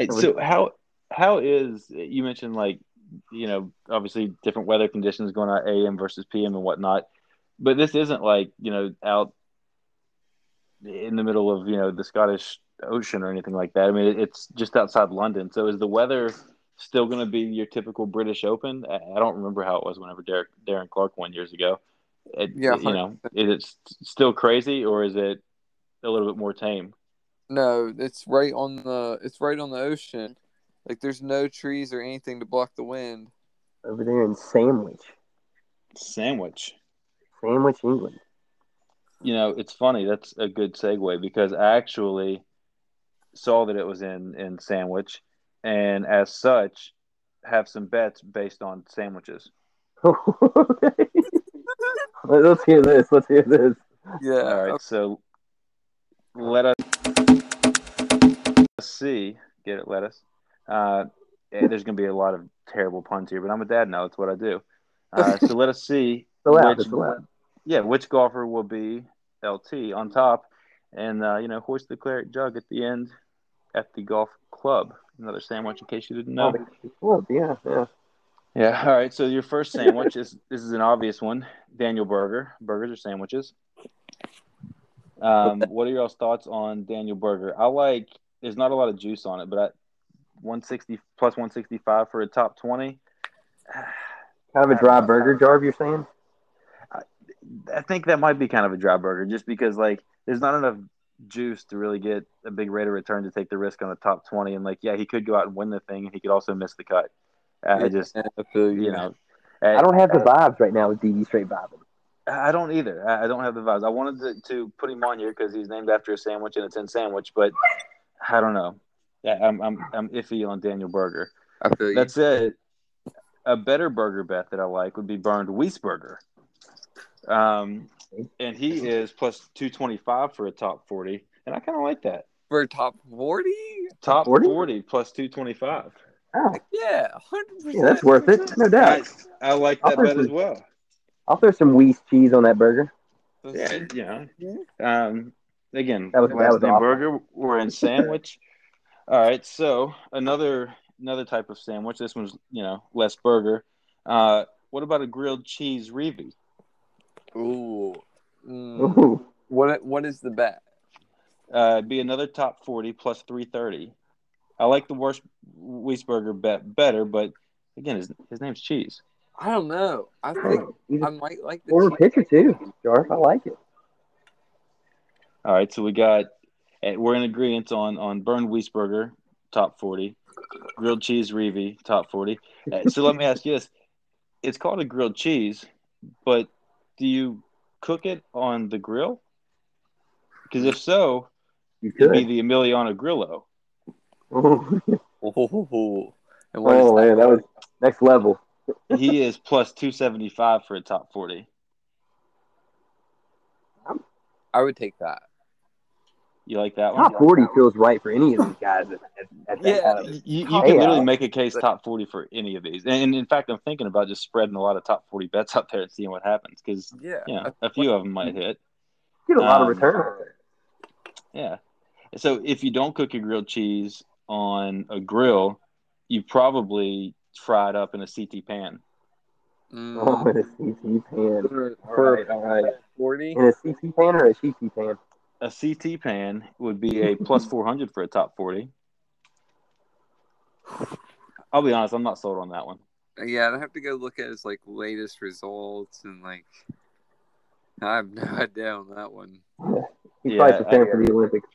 so how how is you mentioned like you know obviously different weather conditions going on AM versus PM and whatnot, but this isn't like you know out in the middle of you know the Scottish Ocean or anything like that. I mean, it's just outside London. So is the weather still going to be your typical British Open? I don't remember how it was whenever Derek, Darren Clarke won years ago. It, Yeah, you know, is it still crazy or is it a little bit more tame? No, it's right on the it's right on the ocean. Like there's no trees or anything to block the wind. Over there in Sandwich, Sandwich. Sandwich, England. You know, it's funny. That's a good segue because I actually saw that it was in in Sandwich, and as such, have some bets based on sandwiches. okay. Let's hear this. Let's hear this. Yeah. All right, so let us see. Get it, let us. Uh, eh, there's going to be a lot of terrible puns here, but I'm a dad now. That's what I do. Uh, so let us see. It's allowed. which, It's yeah, which golfer will be LT on top, and uh, you know, hoist the claret jug at the end at the golf club. Another sandwich, in case you didn't know. Well, yeah, yeah. Yeah. All right. So your first sandwich is this is an obvious one. Daniel Berger. Burgers are sandwiches. Um, what are y'all's thoughts on Daniel Berger? I like. There's not a lot of juice on it, but I, 160 plus 165 for a top 20. Kind of a dry burger, Jarv, you're saying? I think that might be kind of a dry burger, just because like there's not enough juice to really get a big rate of return to take the risk on the top 20. And like, yeah, he could go out and win the thing, and he could also miss the cut. I just, I feel you. you know, I don't have the vibes right now with DD straight vibing. I don't either. I I don't have the vibes. I wanted to, to put him on here because he's named after a sandwich and a tin sandwich, but I don't know. Yeah, I'm I'm I'm iffy on Daniel Berger. I feel you. That's it. A better burger bet that I like would be Bernd Wiesberger. Um, and he is plus two twenty five for a top forty, and I kind of like that. for top forty. Top 40? 40 plus two twenty five. Oh, Yeah, hundred percent. yeah, that's worth it. No doubt. I like that I'll bet as some- well. I'll throw some Weiss cheese on that burger. Yeah, you know. Um, again, That was- that was name awful. burger. We're in sandwich. All right, so another another type of sandwich. This one's you know less burger. Uh, what about a grilled cheese reeve? Ooh. Mm. Ooh. What what is the bet? Uh, be another top forty plus three thirty. I like the worst Wiesberger bet better, but again, his his name's Cheese. I don't know. I think He's I a might like the former cheese. pitcher too, Jarv. I like it. All right, so we got eh, we're in agreement on on Bernd Wiesberger top forty, grilled cheese Reeve top forty. Eh, So let me ask you this: It's called a grilled cheese, but do you cook it on the grill? Because if so, You it'd could. be the Emiliano Grillo. Ooh. Oh, and what is Oh that? man, that was next level. He is plus two seventy five for a top forty. I would take that. You like that one? Top forty feels right for any of these guys at, at, at Yeah, kind of. You, you can literally make a case top 40 for any of these. And in fact, I'm thinking about just spreading a lot of top 40 bets out there and seeing what happens because, Yeah. you know, a few of them might hit. Get a lot of Um, return. Yeah. So if you don't cook your grilled cheese on a grill, you probably fry it up in a CT pan. Mm. Oh, in a CT pan. For, All for right, all right. 40? In a CT pan or a CT pan? A CT pan would be a plus 400 for a top 40. I'll be honest, I'm not sold on that one. Yeah, I'd have to go look at his like latest results and like I have no idea on that one. He's Yeah, probably preparing for the Olympics.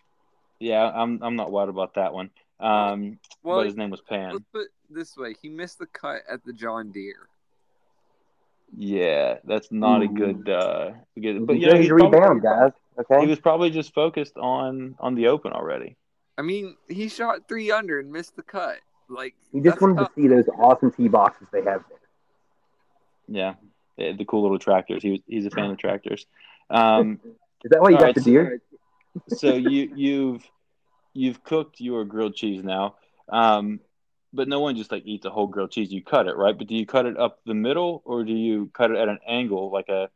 Yeah, I'm I'm not wild about that one. Um, Well, but his name was Pan. let's put it this way: he missed the cut at the John Deere. Yeah, that's not a good. Uh, good but He's you know, ready he's to rebound, guys. Okay. He was probably just focused on on the Open already. I mean, he shot three under and missed the cut. Like He just wanted tough. to see those awesome tee boxes they have there. Yeah, the, the cool little tractors. He was, he's a fan of tractors. Um, Is that why you got right, the so- deer? so you you've you've cooked your grilled cheese now, um, but no one just like eats a whole grilled cheese. You cut it right, but do you cut it up the middle or do you cut it at an angle like a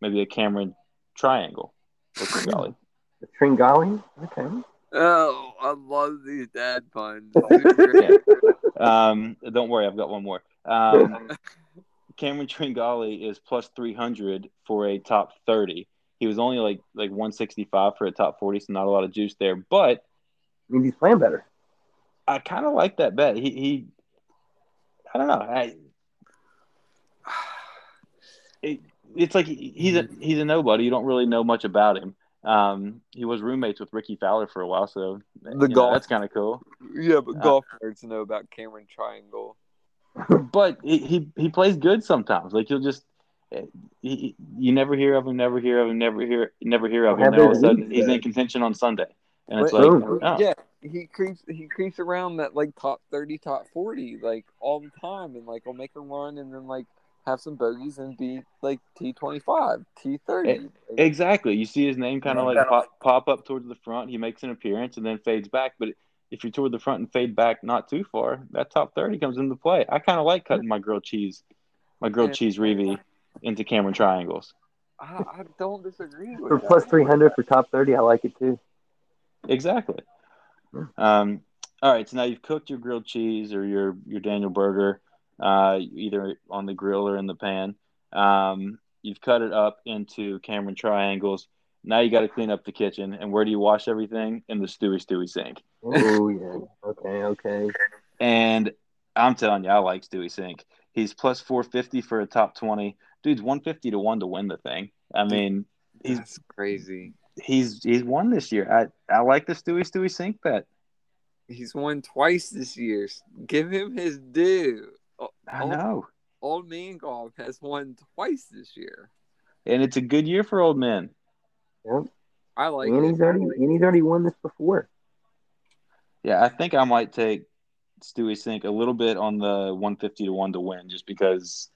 maybe a Cameron triangle? Or Tringale? The Tringale? Okay. Oh, I love these dad puns. Um, don't worry, I've got one more. Um, Cameron Tringale is plus three hundred for a top thirty. He was only like like one sixty five for a top forty, so not a lot of juice there. But I mean, he's playing better. I kind of like that bet. He, he I don't know. I, it, it's like he's a he's a nobody. You don't really know much about him. Um, he was roommates with Rickie Fowler for a while, so The you know, golf- that's kind of cool. yeah, but Uh, golf nerds know about Cameron Triangle. but he, he he plays good sometimes. Like you'll just he, you never hear of him, never hear of him, never hear never hear of him. And all of a sudden, he's in contention on Sunday, and it's But- like, Boom. oh, Yeah, he creeps he creeps around that like top thirty, top forty, like all the time, and like will make a run and then like have some bogeys and be like T twenty five, T thirty. exactly. You see his name kind of like pop, pop up towards the front. He makes an appearance and then fades back. But if you're toward the front and fade back not too far, that top thirty comes into play. I kind of like cutting my grilled cheese, my grilled Yeah. cheese Reeve into Cameron triangles. I, I don't disagree with For that. plus 300 for top 30, I like it too. Exactly. Yeah. Um, all right, so now you've cooked your grilled cheese or your your Daniel burger, uh, either on the grill or in the pan. Um, you've cut it up into Cameron triangles. Now you got to clean up the kitchen. And where do you wash everything? In the Stewie Stewie sink. Oh, yeah. Okay, okay. And I'm telling you, I like Stewie Cink. He's plus 450 for a top 20. Dude's 150 to 1 to win the thing. I mean, he's That's crazy. He's he's won this year. I, I like the Stewie Stewie Cink bet. He's won twice this year. Give him his due. O- I Old, know. old man golf has won twice this year. And it's a good year for old men. Yep. I like and it. he's already and he's already won this before. Yeah, I think I might take Stewie Cink a little bit on the 150 to 1 to win just because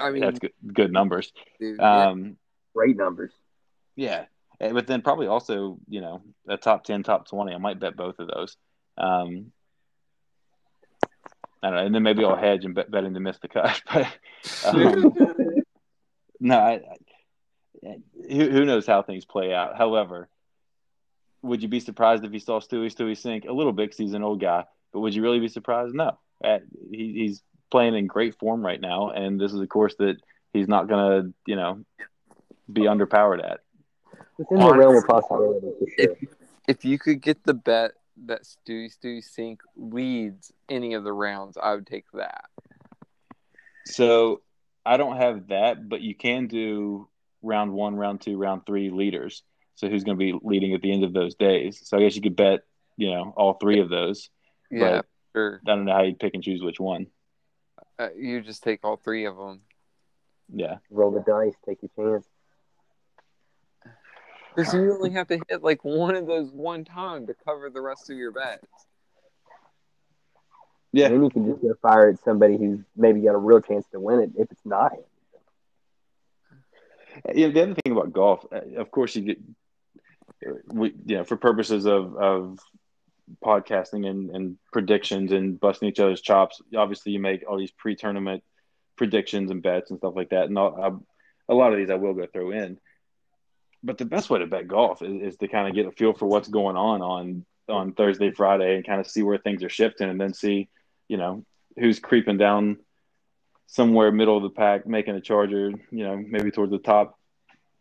I mean, that's good, good numbers. dude, yeah. Um, Great numbers. yeah. Eh, But then probably also, you know, a top 10, top 20. I might bet both of those. Um, I don't know. And then maybe I'll hedge and bet, bet to miss the cut. But um, no, I, I, who, who knows how things play out. However, would you be surprised if you saw Stewie Stewie sink a little bit because he's an old guy? But would you really be surprised? No. Uh, he, he's playing in great form right now, and this is a course that he's not to, you know, be underpowered at. Within the realm of possibility, for sure. if if you could get the bet that Stewie Stewie Cink leads any of the rounds, I would take that. So I don't have that, but you can do round one, round two, round three leaders. So who's going to be leading at the end of those days? So I guess you could bet, you know, all three of those. Yeah, sure. I don't know how you pick and choose which one. Uh, you just take all three of them. Yeah. Roll the dice, take your chance. Because you only have to hit like one of those one time to cover the rest of your bets. Yeah. And then you can just go fire at somebody who's maybe got a real chance to win it if it's not him. Yeah, the other thing about golf, uh, of course, you get, we, you know, for purposes of, of podcasting and, and predictions and busting each other's chops, obviously you make all these pre tournament predictions and bets and stuff like that. And I'll, I, a lot of these I will go throw in. But the best way to bet golf is, is to kind of get a feel for what's going on on on Thursday, Friday, and kind of see where things are shifting, and then see, you know, who's creeping down somewhere middle of the pack, making a charger, you know, maybe towards the top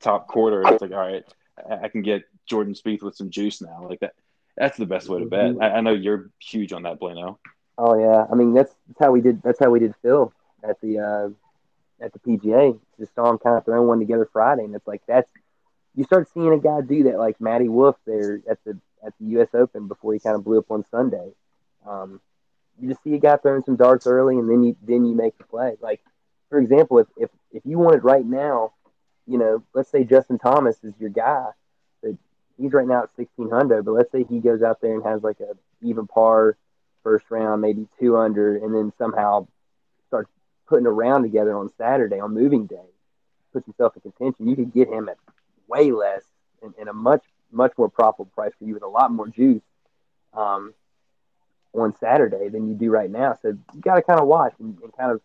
top quarter. It's like, all right, I, can get Jordan Spieth with some juice now. Like that, that's the best way to bet. I, I know you're huge on that, Blano. Oh yeah, I mean that's, that's how we did. That's how we did Phil at the uh, at the PGA. Just saw him kind of throwing one together Friday, and it's like that's you start seeing a guy do that, like Matty Wolff there at the at the U.S. Open before he kind of blew up on Sunday. Um, you just see a guy throwing some darts early, and then you then you make the play. Like for example, if if if you wanted right now, you know, let's say Justin Thomas is your guy, but he's right now at sixteen hundred. But let's say he goes out there and has like a even par first round, maybe two under, and then somehow starts putting a round together on Saturday on moving day, puts himself in contention. You could get him at way less and, and a much much more profitable price for you with a lot more juice um, on Saturday than you do right now. So you got to kind of watch and, and, kind of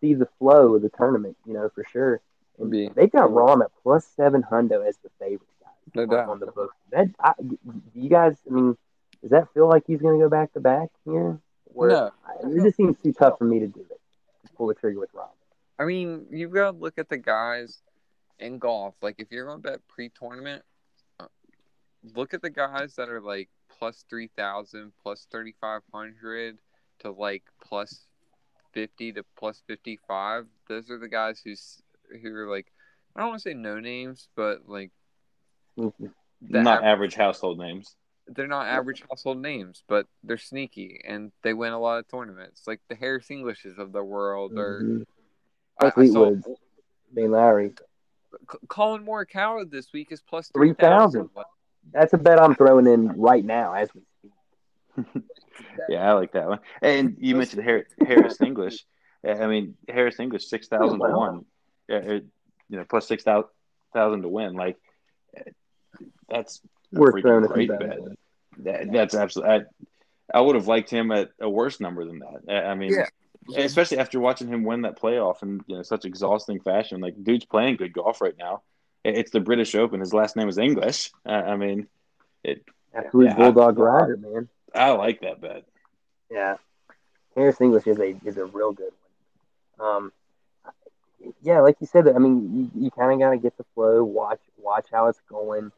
see the flow of the tournament, you know, for sure. And they've got Rahm at plus seven hundo as the favorite guy No on, doubt. on the book. That I, do you guys? I mean, does that feel like he's going to go back to back here? Or- No. I- it just seems too tough for me to do it. To pull the trigger with Rahm. I mean, you've got to look at the guys in golf. Like, if you're going to bet pre-tournament, uh, look at the guys that are like plus three thousand, plus thirty five hundred to like plus fifty to plus fifty five. Those are the guys who's who are like I don't want to say no names, but like Sneaky. the Not aver- average household names. they're not average household names, but they're sneaky and they win a lot of tournaments. Like the Harris Englishes of the world, or Mhm. I, I saw Fleetwood, Shane Lowry. C- Collin Morikawa this week is plus 3,000. 3,000. That's a bet I'm throwing in right now as we speak. Yeah, I like that one. And you mentioned Harris English. I mean, Harris English six thousand to Oh, one. You know, plus six thousand to win. Like that's a Worth throwing a great few bet. That, that's absolutely. I, I would have liked him at a worse number than that. I, I mean, Yeah. Especially after watching him win that playoff in you know such exhausting fashion. Like, dude's playing good golf right now. It- It's the British Open. His last name is English. I, I mean, it. Absolute Yeah, I- bulldog rider, man. I like that bet. Yeah, Harris English is a is a real good one. Um, yeah, like you said, I mean, you, you kind of got to get the flow, watch watch how it's going.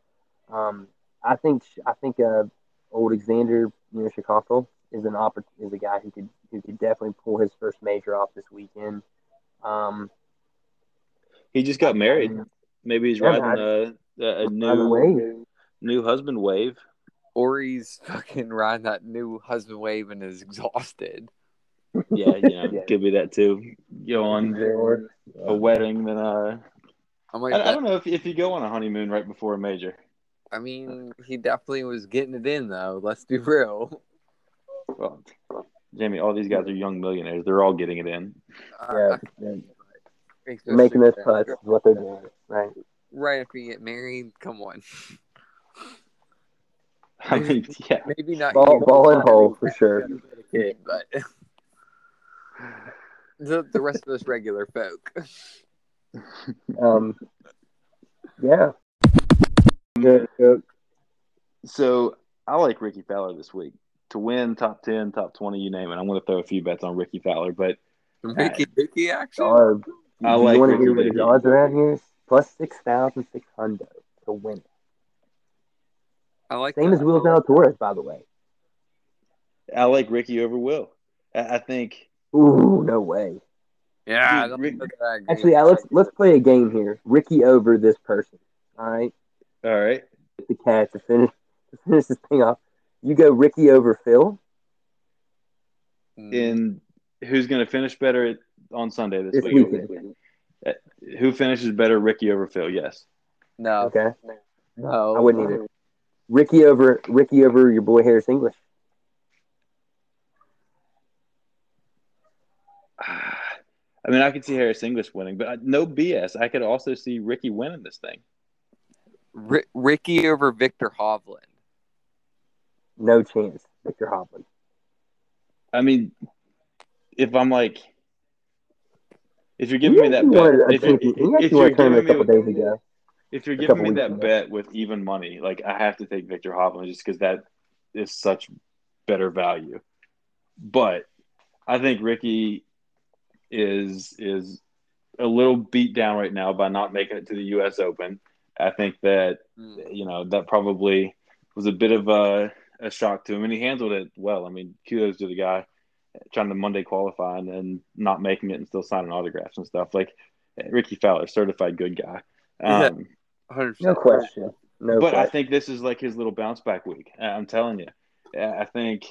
Um, I think I think uh, old Alexander, you know, Chicago is an oppor- is a guy who could who could definitely pull his first major off this weekend. Um, He just got married. Maybe he's Yeah, riding a, a, a by the new way, new husband wave. Or he's fucking riding that new husband wave and is exhausted. Yeah, you know, Yeah. could be that too. Go on a wedding, then uh, I'm like, I, I don't know if if you go on a honeymoon right before a major. I mean, he definitely was getting it in though. Let's be real. Well, Jamie, all these guys are young millionaires. They're all getting it in. yeah, yeah. Especially making those right- putts is what they're doing, right? right after you get married. Come on, I mean, yeah, maybe not Ball, ball and hole for sure. kid, but the the rest of us regular folk. Um, yeah. Good, good. So I like Rickie Fowler this week to win top ten, top twenty, you name it. I'm going to throw a few bets on Rickie Fowler, but Ricky Dicky action. Dog. I like you want to Ricky hear what odds are at here? Plus six thousand six hundred to win. it. I like Same that. as Will Zalatoris, by the way. I like Ricky over Will. I, I think Ooh, no way. Yeah, Dude, Rick- that Actually, uh, let's let's play a game here. Ricky over this person. All right, all right. the cat to finish to finish this thing off. You go Ricky over Phil Mm, In who's going to finish better at, on Sunday this, this week? weekend. Who finishes better, Ricky over Phil? Yes. no, Okay, no, I wouldn't either. Ricky over Ricky over your boy Harris English. I mean, I could see Harris English winning, but no BS. I could also see Ricky winning this thing. R- Ricky over Viktor Hovland. No chance, Viktor Hovland. I mean, if I'm like, if you're giving He me that bet, won a if, you- champion- he if actually you're won a giving a couple me, days ago. if you're giving me that ago. bet with even money, like I have to take Viktor Hovland just because that is such better value. But I think Ricky is is a little beat down right now by not making it to the U.S. Open. I think that Mm. you know that probably was a bit of a, a shock to him, and he handled it well. I mean, kudos to the guy trying to Monday qualify and then not making it and still signing autographs and stuff. Like Rickie Fowler, certified good guy. Yeah. Um, 100%. No question. No but I think this is like his little bounce back week. I'm telling you. I think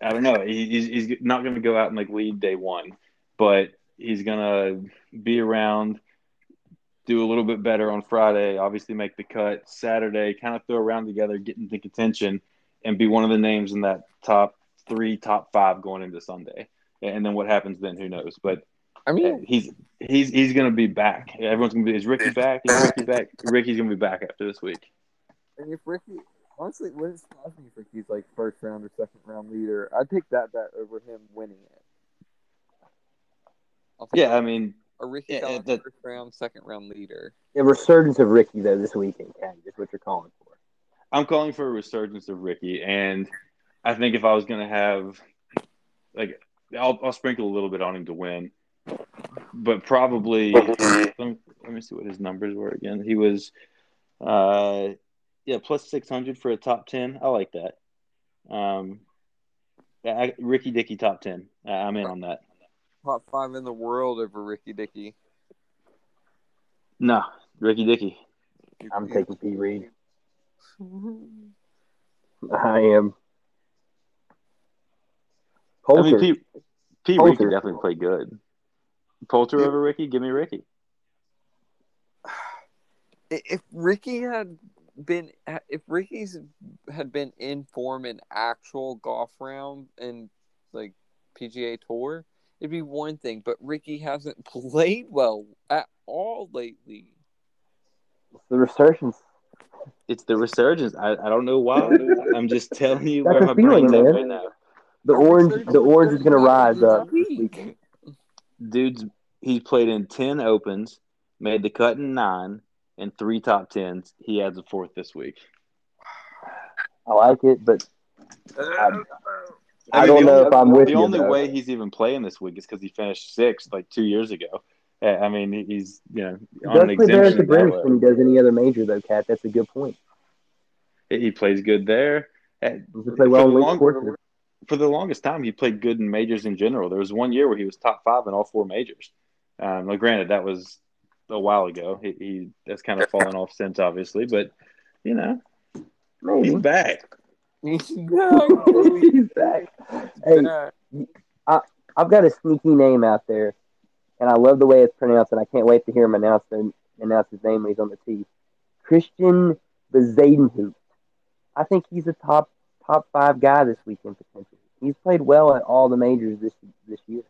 I don't know. He's he's not going to go out and like lead day one, but he's going to be around, do a little bit better on Friday. Obviously, make the cut Saturday. Kind of throw around together, get into contention, and be one of the names in that top three, top five going into Sunday. And then what happens then? Who knows? But I mean, he's he's he's going to be back. Everyone's going to be. Is Ricky back? Is Ricky back? Ricky's going to be back after this week. And if Ricky, honestly, wouldn't surprise me if Ricky's like first round or second round leader. I'd take that bet over him winning it. I'll Yeah, I mean, a Ricky yeah, Fowler that- first round, second round leader. The resurgence of Ricky though this weekend, Ken, is what you're calling for. I'm calling for a resurgence of Ricky, and I think if I was going to have, like, I'll, I'll sprinkle a little bit on him to win, but probably let me, let me see what his numbers were again. He was, uh, yeah, plus six hundred for a top ten. I like that. Um, I, Ricky Dicky top ten. I- I'm in on that. Top five in the world over Ricky Dickey. No, Ricky Dickey. I'm taking P. Reed. I am. I mean, P. P. Reed can definitely play good. Poulter over Ricky. Give me Ricky. if Ricky had been if Ricky's had been in form in actual golf round and like PGA Tour, it'd be one thing. But Ricky hasn't played well at all lately. It's the resurgence. It's the resurgence. I, I don't know why. I'm just telling you That's where my feeling, brain's at right now. The orange, the orange is going to rise up this weekend. Dude's he's played in ten opens, made the cut in nine, and three top tens. He adds a fourth this week. I like it, but I mean, don't the know only- if I'm with the you. only though. way he's even playing this week is because he finished sixth like two years ago. Uh, I mean, he's you know on an does play at the British he does any other major, though, Cat. That's a good point. He plays good there. Uh, He play well the long- for the longest time, he played good in majors in general. There was one year where he was top five in all four majors. Um, well, granted, that was a while ago. He, he has kind of fallen off since, obviously, but you know, Maybe. he's back. No, He's back. Hey, I've got a sneaky name out there, and I love the way it's pronounced, and I can't wait to hear him announce, the, announce his name when he's on the tee. Christian Bezuidenhout. I think he's a top top five guy this weekend potentially. He's played well at all the majors this this year.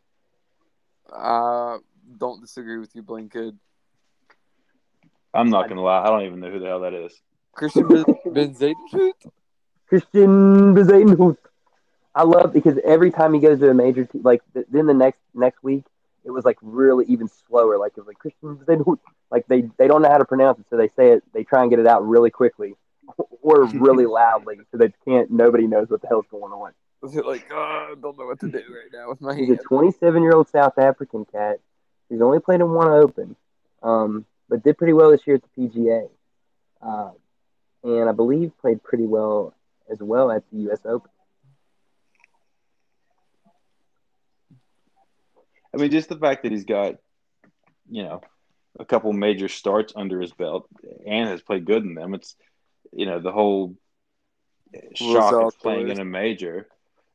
uh, don't disagree with you, Blinkid. I'm not gonna lie, I don't even know who the hell that is. Christian Ben- Benzema. Christian Bezuidenhout. I love because every time he goes to a major team, like th- then the next next week, it was like really even slower. Like it was like Christian Bezuidenhout. Like they they don't know how to pronounce it, so they say it. They try and get it out really quickly or really loudly, so they can't. Nobody knows what the hell's going on. like, oh, I don't know what to do right now with my He's a 27 year old South African cat. He's only played in one Open, um, but did pretty well this year at the PGA. Uh, and I believe played pretty well as well at the U.S. Open. I mean, just the fact that he's got, you know, a couple major starts under his belt and has played good in them. It's, you know, the whole shock Will of playing in a major.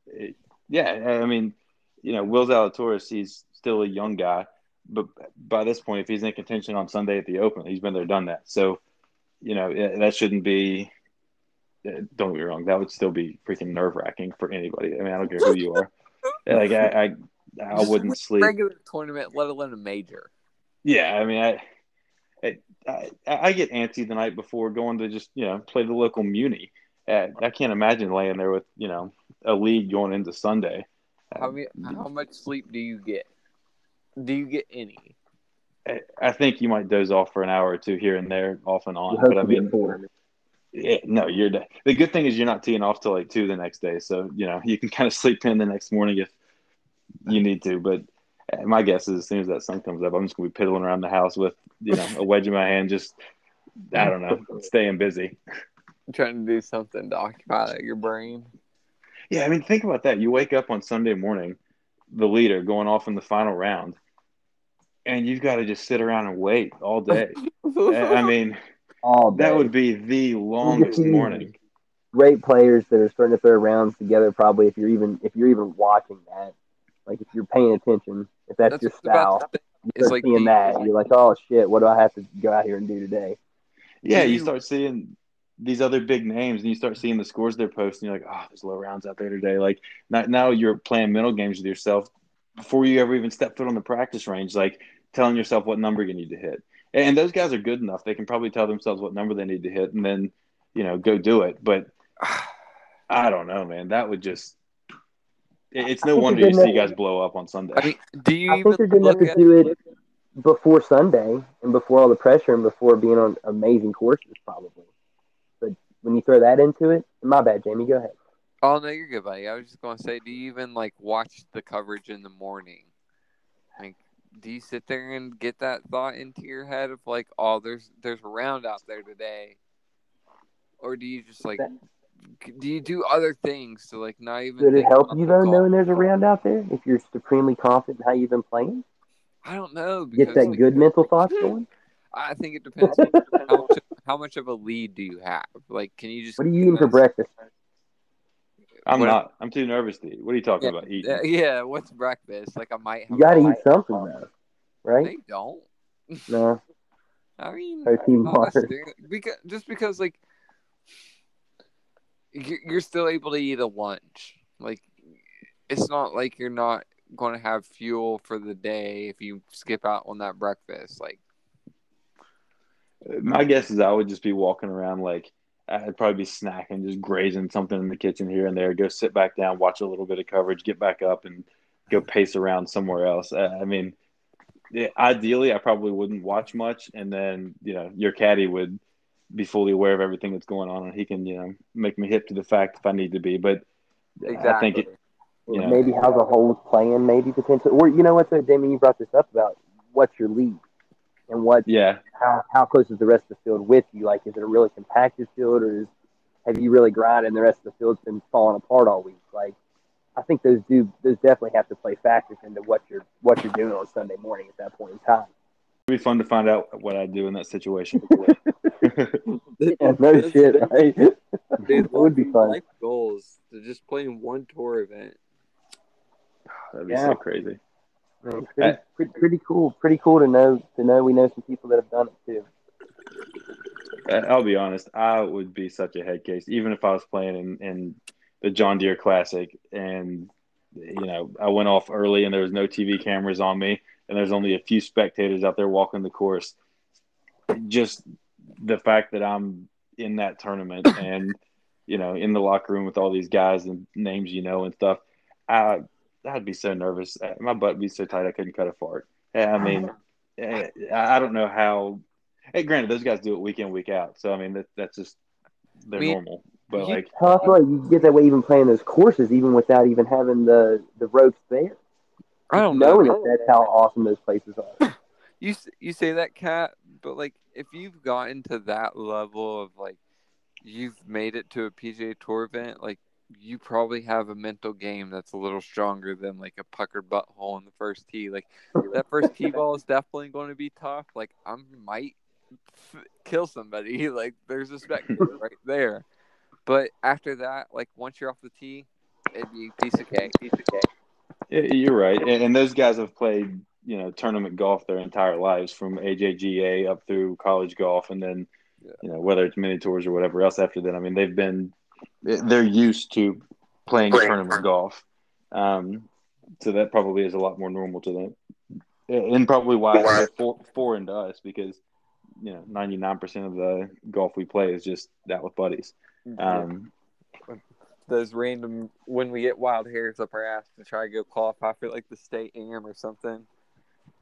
It- yeah, I mean, you know, Will Zalatoris, he's still a young guy, but by this point, if he's in contention on Sunday at the Open, he's been there, done that. So, you know, that shouldn't be. Don't get me wrong, that would still be freaking nerve wracking for anybody. I mean, I don't care who you are. like I, I I wouldn't sleep. Regular tournament, let alone a major. Yeah, I mean, I, I, I, I get antsy the night before going to just you know play the local Muni. Uh, I can't imagine laying there with you know a lead going into Sunday. How many, How much sleep do you get? Do you get any? I, I think you might doze off for an hour or two here and there, off and on. But I mean, four. Yeah, no, you're the, good thing is you're not teeing off till like two the next day, so you know you can kind of sleep in the next morning if you need to. But uh, my guess is as soon as that sun comes up, I'm just gonna be piddling around the house with you know a wedge in my hand, just I don't know, staying busy. trying to do something to occupy your brain. Yeah, I mean, think about that. You wake up on Sunday morning, the leader going off in the final round, and you've got to just sit around and wait all day. I I mean, All that would be the longest morning. great players that are starting to throw rounds together. Probably if you're even if you're even watching that, like if you're paying attention, if that's, That's your style, you It's start like seeing the- that. You're like, oh shit, what do I have to go out here and do today? Yeah, you you- start seeing these other big names, and you start seeing the scores they're posting. You're like, oh, there's low rounds out there today. Like now, now you're playing mental games with yourself before you ever even step foot on the practice range. Like telling yourself what number you need to hit. And those guys are good enough; they can probably tell themselves what number they need to hit, and then you know go do it. But I don't know, man. That would just it's no wonder you see enough- guys blow up on Sunday. I mean, do you I think they're good enough to at do it before Sunday and before all the pressure and before being on amazing courses, probably. But when you throw that into it, my bad, Jamie. Go ahead. Oh no, you're good, buddy. I was just gonna say, do you even like watch the coverage in the morning? Do you sit there and get that thought into your head of like, oh, there's there's a round out there today, or do you just like, do you do other things to like not even? Would it help you though, knowing there's a round out there? If you're supremely confident in how you've been playing, I don't know. get that like, good mental thoughts going. I think it depends. on how, much, how much of a lead do you have? Like, can you just? What are you eating for breakfast? I'm what- not. I'm too nervous to eat. What are you talking Yeah, about? Eating? yeah. What's breakfast? Like, I might. Have You got to eat something though, right? They don't. No, I mean, protein not because just because like you're, you're still able to eat a lunch. Like it's not like you're not going to have fuel for the day if you skip out on that breakfast. Like My guess is I would just be walking around like I'd probably be snacking, just grazing something in the kitchen here and there. Go sit back down, watch a little bit of coverage, get back up, and go pace around somewhere else. Uh, I mean, yeah, ideally, I probably wouldn't watch much, and then you know your caddy would be fully aware of everything that's going on, and he can you know make me hip to the fact if I need to be. But I think it, Yeah. Maybe how the hole's playing, maybe potentially. Or you know what, though, Damien, you brought this up about what's your lead and what yeah, how how close is the rest of the field with you? Like, is it a really compacted field, or is have you really grinded and the rest of the field's been falling apart all week? Like, I think those do those definitely have to play factors into what you're what you're doing on Sunday morning at that point in time. it'd be fun to find out what I'd do in that situation. Yeah, no shit, right? it would be fun. Life goals to just play in one tour event. That'd be Yeah. so crazy. Pretty, pretty, pretty cool. Pretty cool to know to know we know some people that have done it too. Uh, I'll be honest, I would be such a head case, even if I was playing in, in the John Deere Classic and, you know, I went off early and there was no TV cameras on me and there's only a few spectators out there walking the course. Just the fact that I'm in that tournament and, you know, in the locker room with all these guys and names you know and stuff, I, I'd be so nervous. Uh, My butt would be so tight I couldn't cut a fart. I mean, eh, I I don't know how Hey, granted, those guys do it week in, week out. So I mean, that, that's just they're I mean, normal. But you- like, How I feel like you get that way even playing those courses, even without even having the the ropes there. I don't know. Knowing that that's how awesome those places are. You s- you say that, cat, but like if you've gotten to that level of like you've made it to a PGA Tour event, like you probably have a mental game that's a little stronger than like a puckered butthole in the first tee. Like that first tee ball is definitely going to be tough. Like I might kill somebody. Like there's a spectator right there. But after that, like once you're off the tee, it'd be piece of cake. Piece of cake. yeah, you're right. And, and those guys have played, you know, tournament golf their entire lives, from AJGA up through college golf, and then, Yeah. you know, whether it's mini tours or whatever else after that. I mean, they've been they're used to playing tournament golf. Um, so that probably is a lot more normal to them, and probably why they're for, foreign to us because you know ninety nine percent of the golf we play is just that with buddies. Um, Those random when we get wild hairs up our ass to try to go qualify for like the state am or something.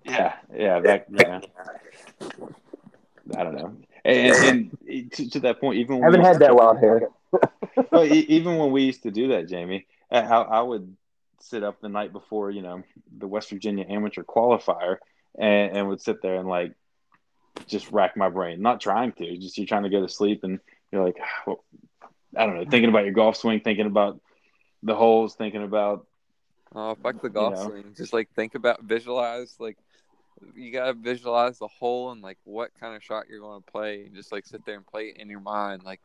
yeah, yeah, that yeah. I don't know, and, and to, to that point, even when haven't we had that to- wild hair. well, e- even when we used to do that, Jamie, I, I would sit up the night before, you know, the West Virginia amateur qualifier, and, and would sit there and like just rack my brain. Not trying to, just you're trying to go to sleep, and you're like, ah, well, I don't know, thinking about your golf swing, thinking about the holes, thinking about Oh, fuck the golf know. swing. Just like think about visualize like you gotta visualize the hole and like what kind of shot you're gonna play and just like sit there and play it in your mind. Like,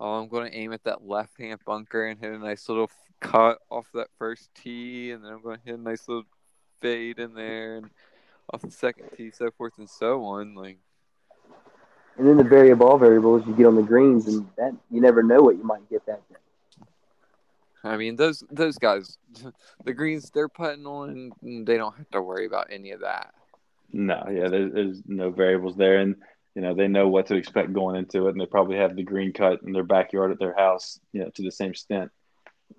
oh I'm gonna aim at that left hand bunker and hit a nice little cut off that first tee and then I'm gonna hit a nice little fade in there and off the second tee, so forth and so on. Like And then the variable variables you get on the greens, and that you never know what you might get that day. I mean those those guys the greens they're putting on they don't have to worry about any of that. no, yeah, there's, there's no variables there, and you know they know what to expect going into it, and they probably have the green cut in their backyard at their house, you know, to the same extent.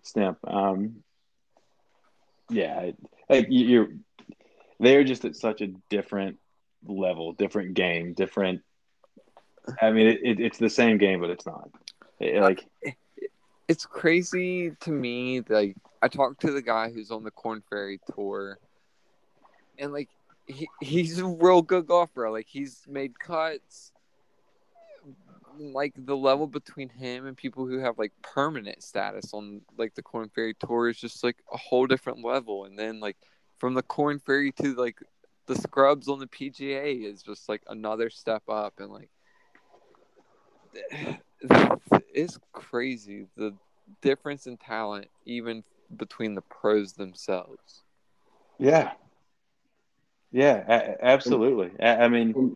Stamp. Um, yeah, like you- you're, they're just at such a different level, different game, different. I mean, it, it, it's the same game, but it's not. It- like, it's crazy to me like i talked to the guy who's on the Korn Ferry tour and like he, he's a real good golfer. Like he's made cuts like the level between him and people who have like permanent status on like the Korn Ferry tour is just like a whole different level. And then like from the Korn Ferry to like the scrubs on the pga is just like another step up. And like it's crazy the difference in talent even between the pros themselves. Yeah, yeah, a- absolutely. I, I mean,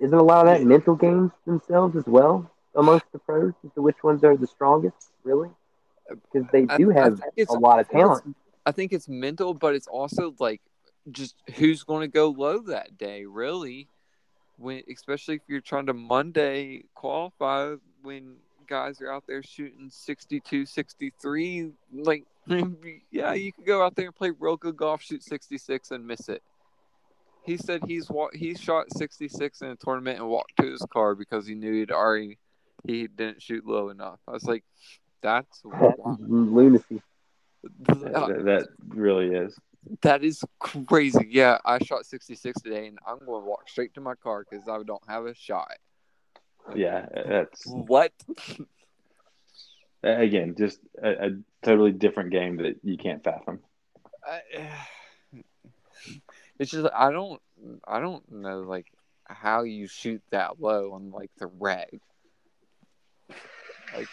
Isn't a lot of that mental games themselves as well amongst the pros as to which ones are the strongest, really? Because they do I have think a lot of I think it's- talent. i think it's mental but it's also like just who's going to go low that day really when especially if you're trying to monday qualify when guys are out there shooting 62 63 like yeah you could go out there and play real good golf shoot 66 and miss it he said he's wa- he shot 66 in a tournament and walked to his car because he knew he'd already he didn't shoot low enough i was like that's. Lunacy. that, that really is. That is crazy. Yeah, I shot 66 today, and I'm going to walk straight to my car because I don't have a shot. Yeah, that's What? again just a, a totally different game that you can't fathom. I, it's just I don't I don't know like how you shoot that low on like the reg. Like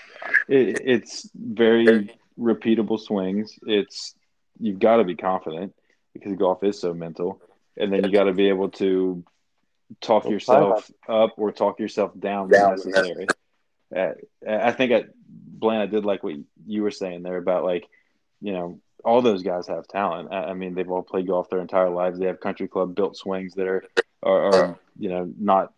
It, it's very repeatable swings. It's you've got to be confident because golf is so mental, and then you got to be able to talk Well, yourself up or talk yourself down when necessary. Uh, I think at Blaine, I did like what you were saying there about like, you know, all those guys have talent. I, I mean, they've all played golf their entire lives. They have country club built swings that are, are, are you know, not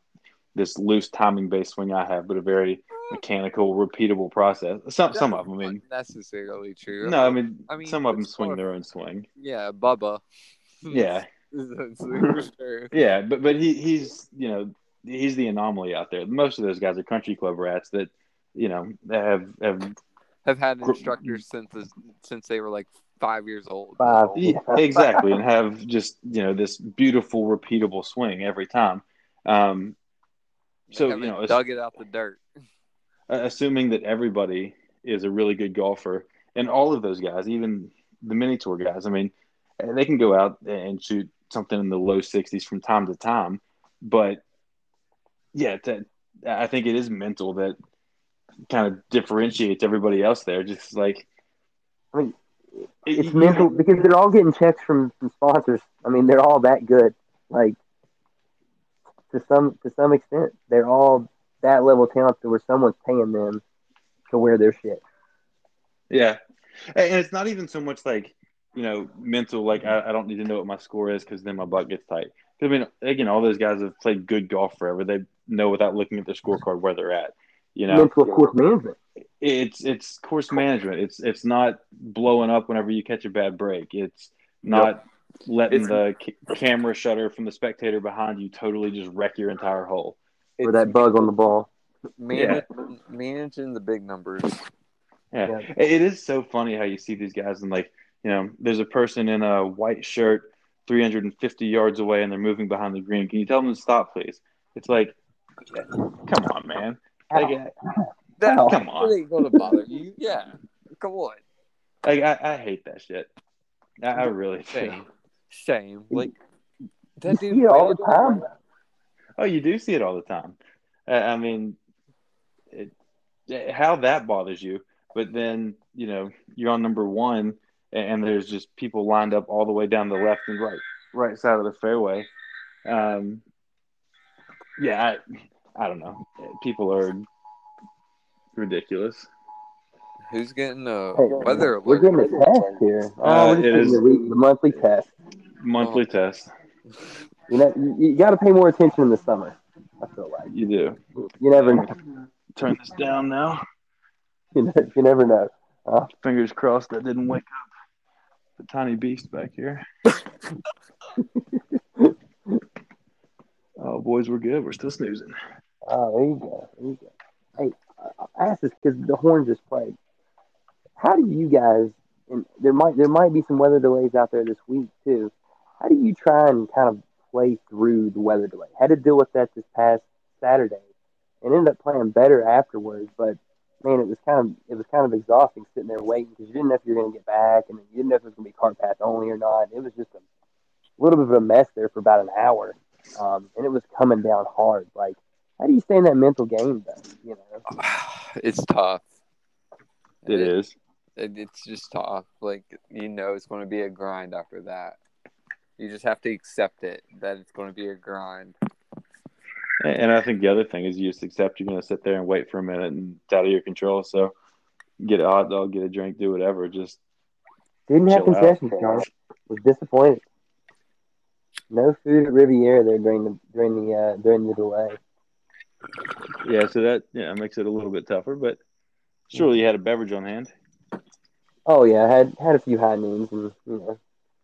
this loose timing based swing I have, but a very mechanical, repeatable process. Some some of them, I mean, not necessarily true. no, I mean, I mean, some of them swing their own swing. yeah, Bubba. Yeah, yeah, but but he he's you know he's the anomaly out there. Most of those guys are country club rats that you know have have Have had instructors since since they were like five years old. Five. Yeah, exactly, and have just you know this beautiful, repeatable swing every time. Um, so you know, ass- dug it out the dirt. assuming that everybody is a really good golfer, and all of those guys, even the mini tour guys, I mean, uh, they can go out and shoot something in the low sixties from time to time, but yeah, that I think it is mental that kind of differentiates everybody else there. Just like I mean, it- It's you- mental because they're all getting checks from, from sponsors. I mean, they're all that good. Like to some to some extent, they're all that level of talent to where someone's paying them to wear their shit. Yeah, and and it's not even so much like you know, mental. Like I, I don't need to know what my score is because then my butt gets tight. 'Cause, I mean, again, all those guys have played good golf forever. They know without looking at their scorecard where they're at. You know, mental course management. it's it's course management. It's it's not blowing up whenever you catch a bad break. It's not letting the ca- camera shutter from the spectator behind you totally just wreck your entire hole. Or that bug on the ball. managing, managing the big numbers. Yeah. Yeah. It is so funny how you see these guys and like, you know, there's a person in a white shirt 350 yards away and they're moving behind the green. Can you tell them to stop, please? It's like, come on, man. Like, That. Come on. that ain't gonna bother you. Yeah, come on. like I, I hate that shit. I, I really do. Shame, shame. Like You that see dude. it all the time. Oh, you do see it all the time. Uh, I mean, it, how that bothers you, but then you know you're on number one, and there's just people lined up all the way down the left and right, right side of the fairway. Um, yeah, I, I don't know. People are ridiculous. Who's getting a Hey, weather We're alert? getting a test here. Oh, Uh, we're just it getting is- the, week- the monthly test. Monthly test. You know, you, you got to pay more attention in the summer. I feel like You do. you never, know. Turn this down now. you, know, you never know. Uh, Fingers crossed that didn't wake up the tiny beast back here. oh, boys, we're good. We're still snoozing. Oh, there you go. There you go. Hey, I- asked this because the horn just played. How do you guys? And there might there might be some weather delays out there this week too. How do you try and kind of play through the weather delay? Had to deal with that this past Saturday, and ended up playing better afterwards. But man, it was kind of it was kind of exhausting sitting there waiting because you didn't know if you were going to get back, and you didn't know if it was going to be cart path only or not. It was just a little bit of a mess there for about an hour, um, and it was coming down hard. Like, how do you stay in that mental game though? You know, It's tough. It is. It, it's just tough. Like you know, it's going to be a grind after that. You just have to accept it that it's going to be a grind. And I think the other thing is you just accept you're going to sit there and wait for a minute and it's out of your control. So get a hot dog, get a drink, do whatever. Just didn't have Chill out. concessions, John. Was disappointed. No food at Riviera there during the during the uh, during the delay. Yeah. So that yeah makes it a little bit tougher. But surely you had a beverage on hand. Oh yeah, I had had a few high noons and you know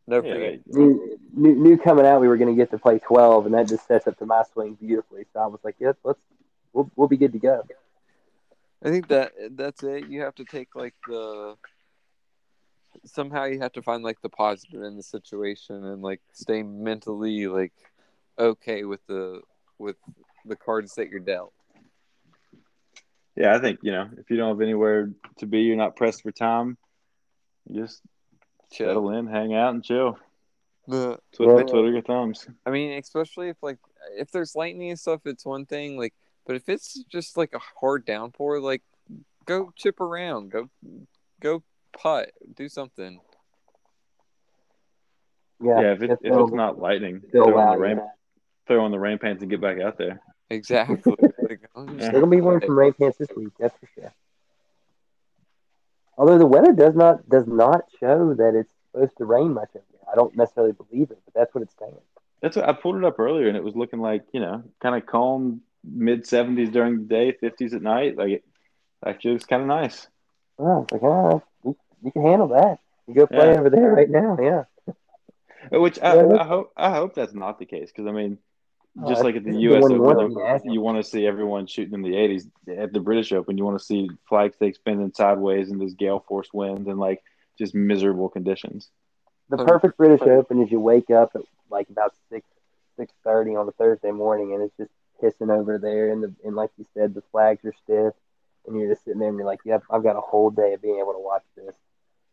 No, Yeah, forget. knew, knew, knew coming out we were going to get to play twelve, and that just sets up to my swing beautifully. So I was like, yep, let's we'll we'll be good to go. I think that that's it. You have to take like the somehow you have to find like the positive in the situation and like stay mentally like okay with the with the cards that you're dealt. Yeah, I think you know if you don't have anywhere to be, you're not pressed for time. You just Chill. settle in, hang out, and chill. The- Twiddle, Yeah. twiddle your thumbs. I mean, especially if like if there's lightning and stuff, it's one thing. Like, but if it's just like a hard downpour, like go chip around, go go putt, do something. Yeah, Yeah, if, it, if it's not lightning, throw on the rain, throw on the rain pants and get back out there. Exactly. like, I'm just- They're gonna be wearing some rain pants this week, that's for sure. Although the weather does not does not show that it's supposed to rain much over there. I don't necessarily believe it, but that's what it's saying. That's what I pulled it up earlier, and it was looking like you know, kind of calm, mid seventies during the day, fifties at night. Like it actually looks kind of nice. Oh, it's like, ah, you, you can handle that. You go play Yeah. over there right now, yeah. Which I, Yeah. I hope I hope that's not the case because I mean, Oh, just that's- like at the U.S. you Open, want to you want to see everyone shooting in the eighties. At the British Open, you want to see flag stakes spinning sideways in this gale force winds and like just miserable conditions. The perfect British Open is you wake up at like about six six thirty on a Thursday morning, and it's just pissing over there, and the and like you said, the flags are stiff, and you're just sitting there and you're like, yep, I've got a whole day of being able to watch this.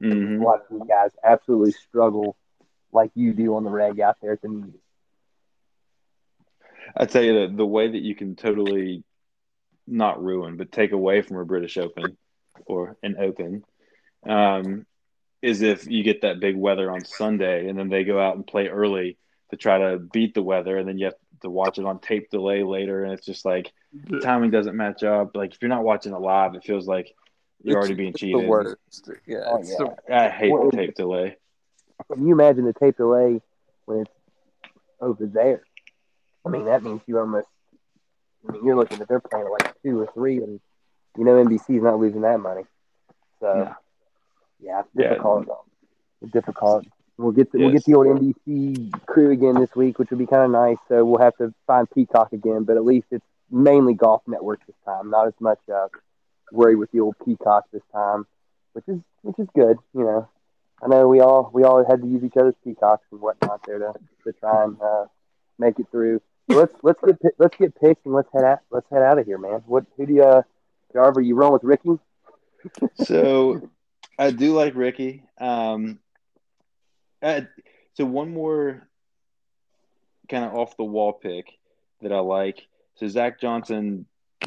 hmm Watch these guys absolutely struggle like you do on the reg out there at the meet. I tell you the the way that you can totally not ruin, but take away from a British Open or an Open, um, is if you get that big weather on Sunday and then they go out and play early to try to beat the weather, and then you have to watch it on tape delay later, and it's just like the timing doesn't match up. Like if you're not watching it live, it feels like you're It's- already being cheated. The worst. Yeah. Oh, it's the- I hate Well, the tape delay. Can you imagine the tape delay when it's over there? I mean, that means you almost. I mean, you're looking at they're playing at like two or three, and you know NBC's not losing that money. So, No. yeah, it's Yeah. difficult. It's difficult. We'll get the, we'll get the old NBC crew again this week, which would be kind of nice. So we'll have to find Peacock again, but at least it's mainly Golf Network this time. Not as much uh, worry with the old Peacock this time, which is which is good. You know, I know we all we all had to use each other's Peacocks and whatnot there to, to try and uh, make it through. So let's let's get pi- let's get picked and let's head out let's head out of here, man. What who do you uh, Jarver? You rolling with Rickie? So I do like Rickie. Um, I, so one more kind of off the wall pick that I like. So Zach Johnson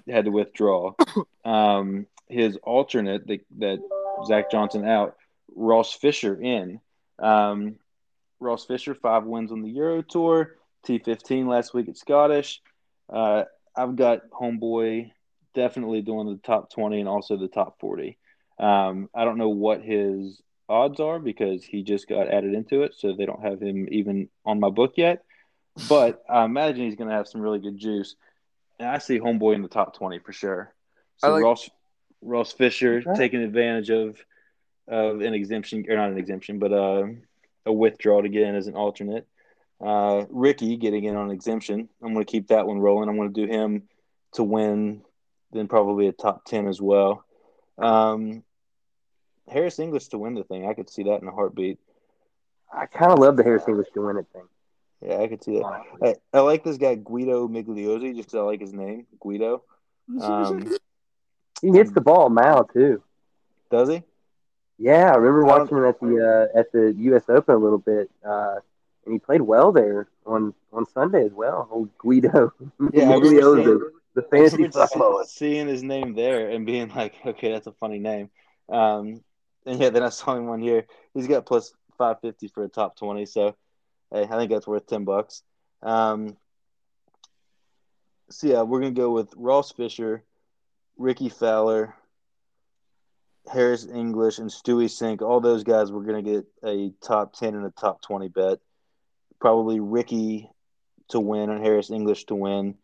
had to withdraw. Um, his alternate that, that Zach Johnson out, Ross Fisher in. Um, Ross Fisher five wins on the Euro Tour, T fifteen last week at Scottish. Uh, I've got homeboy definitely doing the top twenty and also the top forty. Um, I don't know what his odds are because he just got added into it, so they don't have him even on my book yet. But I imagine he's going to have some really good juice, and I see Homeboy in the top twenty for sure. So like- Ross Ross Fisher Okay. taking advantage of of an exemption or not an exemption, but uh, a withdrawal to get in as an alternate. Uh, Rickie getting in on exemption. I'm going to keep that one rolling. I'm going to do him to win, then probably a top ten as well. Um, Harris English to win the thing. I could see that in a heartbeat. I kind of love the Harris English to win it thing. Yeah, I could see that. I, I like this guy Guido Migliozzi just because I like his name, Guido. Um, He hits the ball mile too. does he? Yeah, I remember watching him at the uh, at the U.S. Open a little bit, uh, and he played well there on on Sunday as well. Old Guido, Yeah, I Guido, seeing- the, the football. seeing his name there and being like, okay, that's a funny name. Um, and yeah, then I saw him one year. He's got plus five fifty for a top twenty. So, hey, I think that's worth ten bucks. Um, so yeah, we're gonna go with Ross Fisher, Rickie Fowler, Harris English, and Stewie Cink. All those guys, we're gonna get a top ten and a top twenty bet. Probably Rickie to win and Harris English to win.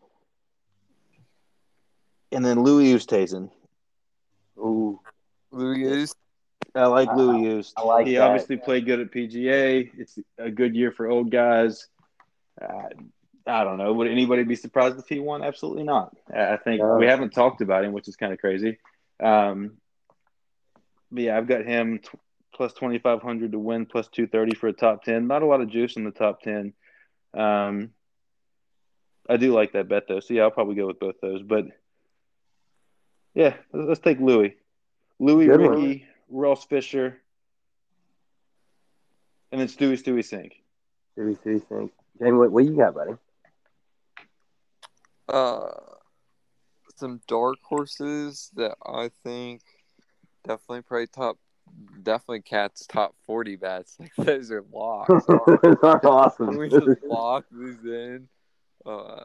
And then Louis Oosthuizen. Ooh, Louis is I like Uh, Louis Oosthuizen. I like he that. obviously played good at PGA. It's a good year for old guys. Uh, I don't know. Would anybody be surprised if he won? Absolutely not. I I think No. we haven't talked about him, which is kind of crazy. Um, but yeah, I've got him t- plus 2,500 to win, plus 230 for a top 10. Not a lot of juice in the top 10. Um, I do like that bet, though. So yeah, I'll probably go with both those. But yeah, let's let's take Louis. Louis, Good one. Rickie, Ross Fisher, and then Stewie Stewie Cink. Stewie, Stewie Cink. Jamie, what, what you got, buddy? uh some dark horses that I think definitely probably top definitely cats top forty bets. Like those are locks. Those are awesome. we just lock these in. Uh,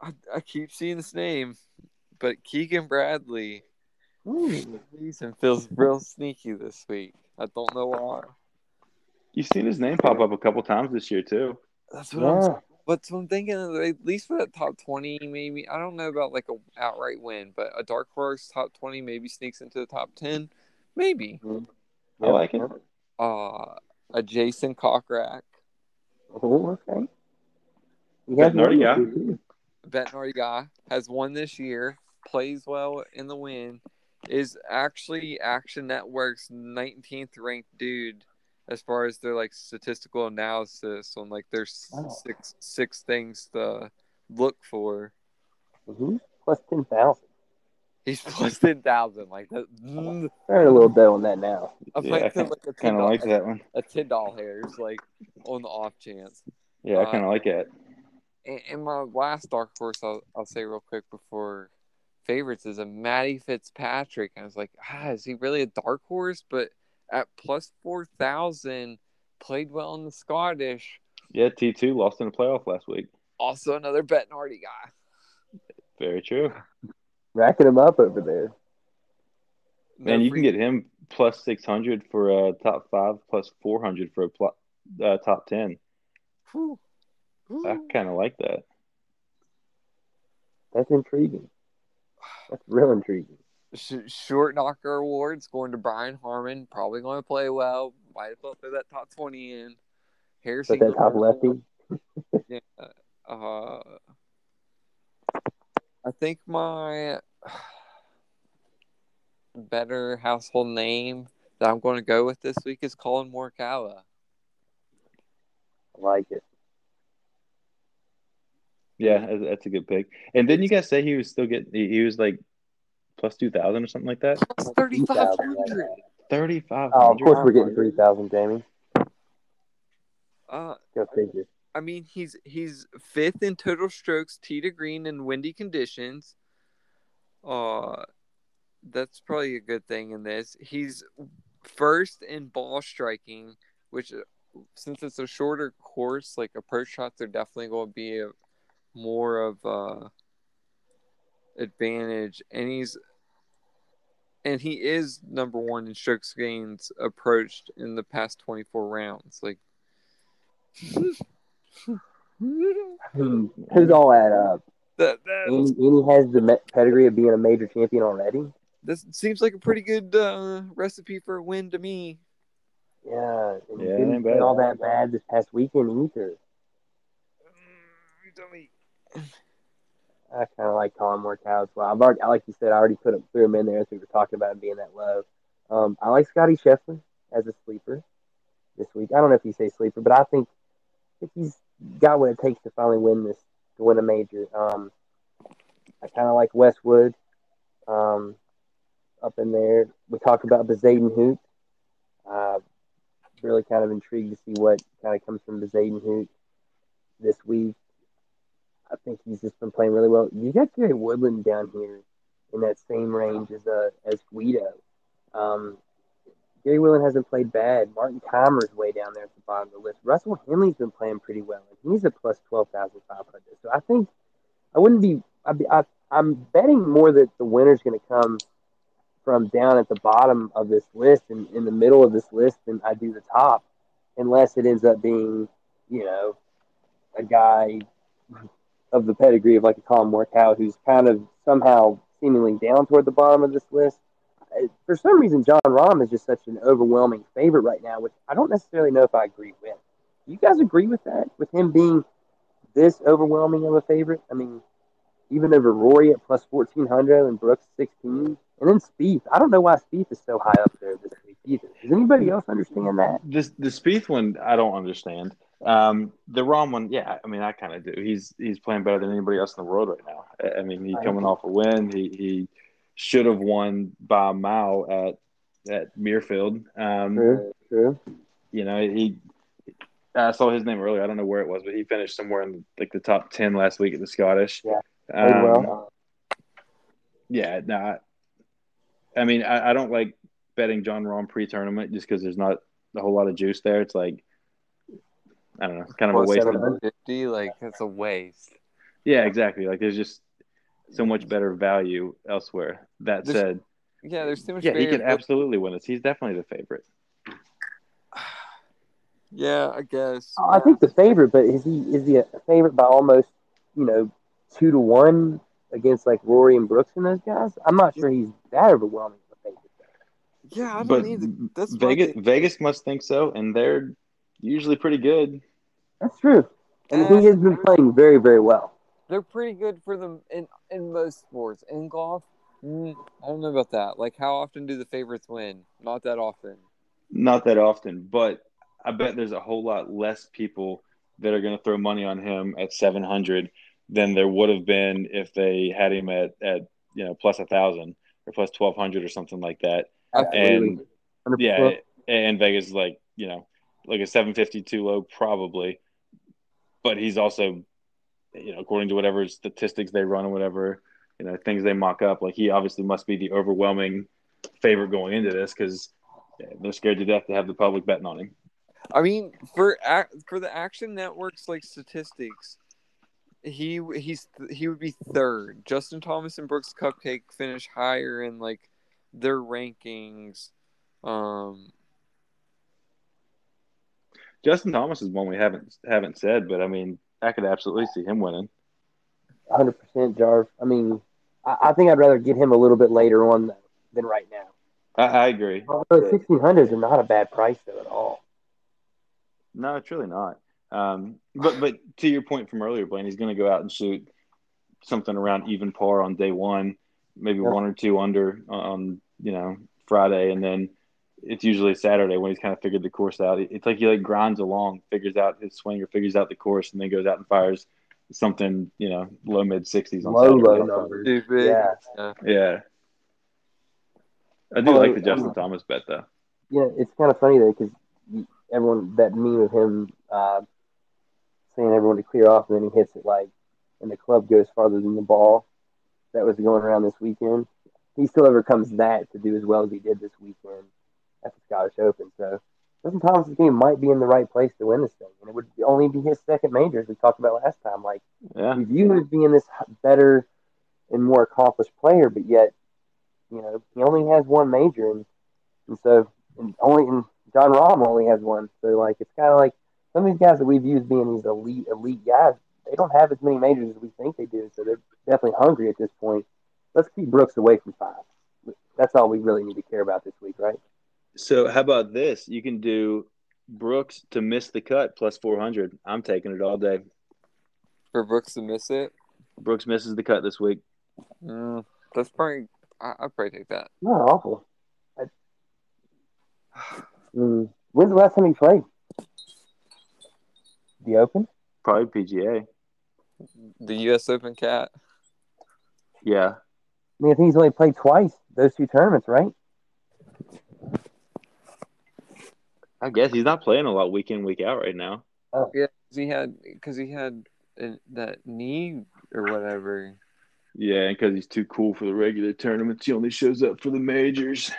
I, I keep seeing this name, but Keegan Bradley Ooh. reason feels real sneaky this week. I don't know why. You've seen his name pop up a couple times this year too. That's what I'm Yeah. But so I'm thinking at least for that top twenty, maybe I don't know about like a outright win, but a dark horse top twenty maybe sneaks into the top ten, maybe. I like it. Uh, a Jason Kokrak, Oh, okay. You Bet guys Nardi know guy. this too. veterinary guy, has won this year, plays well in the win, is actually Action Network's 19th ranked dude as far as their like statistical analysis on like their Wow. six six things to look for. Mhm. Plus 10,000. He's plus ten thousand, like that. mm, Earn a little dough on that now. I Yeah, might I put like a ten Kind of like that one. a ten dollar hairs, like on the off chance. Yeah, I Uh, kind of like it. And, and my last dark horse, I'll, I'll say real quick before favorites is a Matty Fitzpatrick. I was like, ah, is he really a dark horse? But at plus four thousand, played well in the Scottish. Yeah, T two lost in the playoff last week. Also another Betnardi guy. Very true. Racking them up over there. Man, No you can get him plus six hundred for a top five, plus four hundred for a pl- uh, top ten. Whew. I kind of like that. That's intriguing. That's real intriguing. Sh- short knocker awards going to Brian Harman. Probably going to play well. Might as well throw that top twenty in. Harrison. But that top lefty. Yeah. Uh, I think my better household name that I'm going to go with this week is Collin Morikawa. I like it. Yeah, that's- that's a good pick. And didn't you guys say he was still getting? He he was like plus two thousand or something like that. Plus 3,500. Thirty five Oh, of course we're getting three thousand, Jamie. Uh, Go figure. I mean, he's he's fifth in total strokes, tee to green in windy conditions. Uh, that's probably a good thing in this. He's first in ball striking, which uh, since it's a shorter course, like approach shots are definitely going to be a more of a advantage. And he's and he is number one in strokes gains approached in the past twenty four rounds. Like. Hmm, Who's all add up? That, that And, and he has the pedigree of being a major champion already. this seems like a pretty good uh, recipe for a win to me. Yeah, and Yeah, didn't ain't all that bad this past weekend either. Mm, you tell me. I kind of like Collin as well. I've already, like you said, I already put him, threw him in there as we were talking about him being that low. Um, I like Scotty Scheffler as a sleeper this week. I don't know if you say sleeper, but I think if he's got what it takes to finally win this, to win a major. Um, I kind of like Westwood um, up in there. We talked about Bezuidenhout. Uh, really kind of intrigued to see what kind of comes from Bezuidenhout this week. I think he's just been playing really well. You got Gary Woodland down here in that same range as uh, as Guido. Um, Gary Woodland hasn't played bad. Martin Kaymer's way down there at the bottom of the list. Russell Henley's been playing pretty well, and he's at plus twelve thousand five hundred. So I think I wouldn't be. I'd be I, I'm betting more that the winner's going to come from down at the bottom of this list and in the middle of this list than I do the top, unless it ends up being, you know, a guy of the pedigree of like a Collin Morikawa who's kind of somehow seemingly down toward the bottom of this list. For some reason, Jon Rahm is just such an overwhelming favorite right now, which I don't necessarily know if I agree with. Do you guys agree with that? With him being this overwhelming of a favorite? I mean, even over Rory at plus 1400 and Brooks 16. And then Spieth. I don't know why Spieth is so high up there this week either. Does anybody else understand that? This the Spieth one I don't understand. Um, the Rahm one, yeah, I mean I kind of do. He's he's playing better than anybody else in the world right now. I- I mean he's coming off a win. He he should have won by a mile at at Muirfield. Um, you know he. I saw his name earlier. I don't know where it was, but he finished somewhere in like the top ten last week at the Scottish. Yeah, Um, well. Yeah, no. I, I mean, I, I don't like betting Jon Rahm pre-tournament just because there's not a whole lot of juice there. It's like I don't know, it's kind of a Plus waste. Of, 750, like that's a waste. yeah, exactly. Like there's just so much better value elsewhere. That There's- said, Yeah, there's too much. yeah, he could absolutely win this. He's definitely the favorite. Yeah, I guess. I think the favorite, but is he is he a favorite by almost you know two to one against like Rory and Brooks and those guys? I'm not sure he's that overwhelming a favorite. Yeah, I don't But either. That's Vegas, thing. Vegas must think so, and they're usually pretty good. That's true, and Uh, he has been playing very very well. They're pretty good for them in in most sports. In golf, mm, I don't know about that. Like, how often do the favorites win? Not that often. Not that often, but I bet there's a whole lot less people that are going to throw money on him at 700 than there would have been if they had him at, at you know plus a thousand or plus 1200 or something like that. And Absolutely. yeah, 100%. and Vegas is like you know like a 750 too low probably, but he's also you know according to whatever statistics they run or whatever you know things they mock up like he obviously must be the overwhelming favorite going into this because they're scared to death to have the public betting on him. I mean, for for the Action Network's like statistics, he he's he would be third. Justin Thomas and Brooks Cupcake finish higher in like their rankings. Um, Justin Thomas is one we haven't haven't said, but I mean, I could absolutely see him winning. 100% Jarv. I mean, I, I think I'd rather get him a little bit later on than, than right now. I, I agree. Although 1600s are not a bad price though at all. No, it's really not. Um, but but to your point from earlier, Blaine, he's going to go out and shoot something around even par on day one, maybe Yeah. one or two under on you know Friday, and then it's usually Saturday when he's kind of figured the course out. It's like he like grinds along, figures out his swing or figures out the course, and then goes out and fires something you know low mid sixties on Low, Saturday. low numbers. stupid. Yeah. Yeah, I do Oh, like the um, Justin Thomas bet though. Yeah, it's kind of funny though because everyone that meme of him uh, saying everyone to clear off, and then he hits it like, and the club goes farther than the ball. That was going around this weekend. He still overcomes that to do as well as he did this weekend at the Scottish Open. So Justin Thomas's game might be in the right place to win this thing, and it would only be his second major, as we talked about last time. Like Yeah, we view him as being this better and more accomplished player, but yet, you know, he only has one major, and, and so and only and Jon Rahm only has one. So like, it's kind of like some of these guys that we view as being these elite elite guys, they don't have as many majors as we think they do. So they're definitely hungry at this point. Let's keep Brooks away from five. That's all we really need to care about this week, right? So how about this? You can do Brooks to miss the cut plus four hundred. I'm taking it all day. For Brooks to miss it, Brooks misses the cut this week. mm, that's probably. I, I'd probably take that. Not awful. I, mm, when's the last time he played? The Open? Probably PGA. The U.S. Open cat. Yeah. I mean, I think he's only played twice those two tournaments, right? I guess he's not playing a lot week in, week out right now. Oh yeah, 'cause he had because he had uh, that knee or whatever. Yeah, and because he's too cool for the regular tournaments, he only shows up for the majors.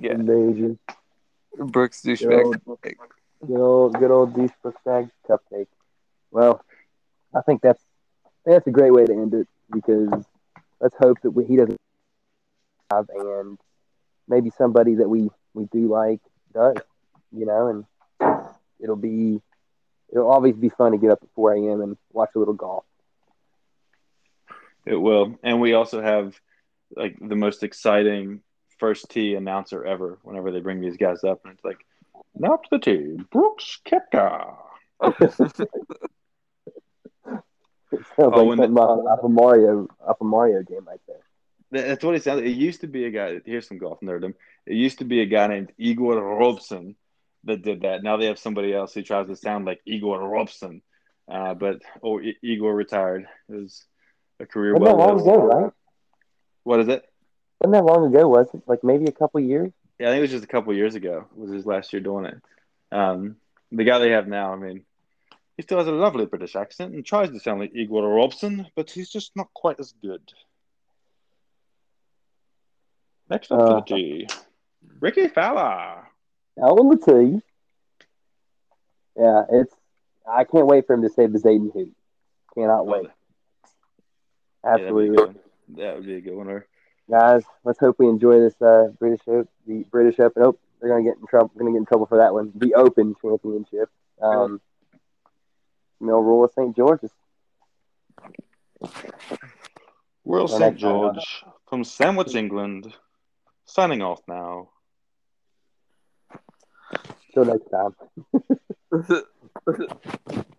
Yeah, Major. Brooks Good douchebag. old, good old, good old Deuce Brookstag cupcake. Well, I think that's that's a great way to end it because let's hope that we, he doesn't have and maybe somebody that we we do like does, you know, and it'll be it'll always be fun to get up at 4 a.m. and watch a little golf. It will. And we also have like the most exciting first tee announcer ever whenever they bring these guys up. And it's like, now to the tee, Brooks Koepka. Sounds Oh, like when the- off, off a Mario off a Mario game right there. That- That's what it sounded. It used to be a guy. Here's some golf nerdom. It used to be a guy named Ivor Robson that did that. Now they have somebody else who tries to sound like Ivor Robson, uh, but oh, I- Ivor retired. It was a career Wasn't that well long ago, right? What is it? Wasn't that long ago? Was it like maybe a couple years? Yeah, I think it was just a couple years ago. Was his last year doing it? Um, the guy they have now, I mean, he still has a lovely British accent and tries to sound like Ivor Robson, but he's just not quite as good. Next up to Uh. the tee, Rickie Fowler. Out on the tee. Yeah, it's. I can't wait for him to save the Zayden hoop. Cannot wait. Yeah, that'd be a Absolutely, good one. That would be a good one. Or guys. Let's hope we enjoy this uh, British Open. The British Open. Oh, they're gonna get in trouble. Gonna get in trouble for that one. The Open Championship. Um, Mill Rule of St. George's. Will Well, St. next time, huh? George from Sandwich, England, signing off now. Till next time.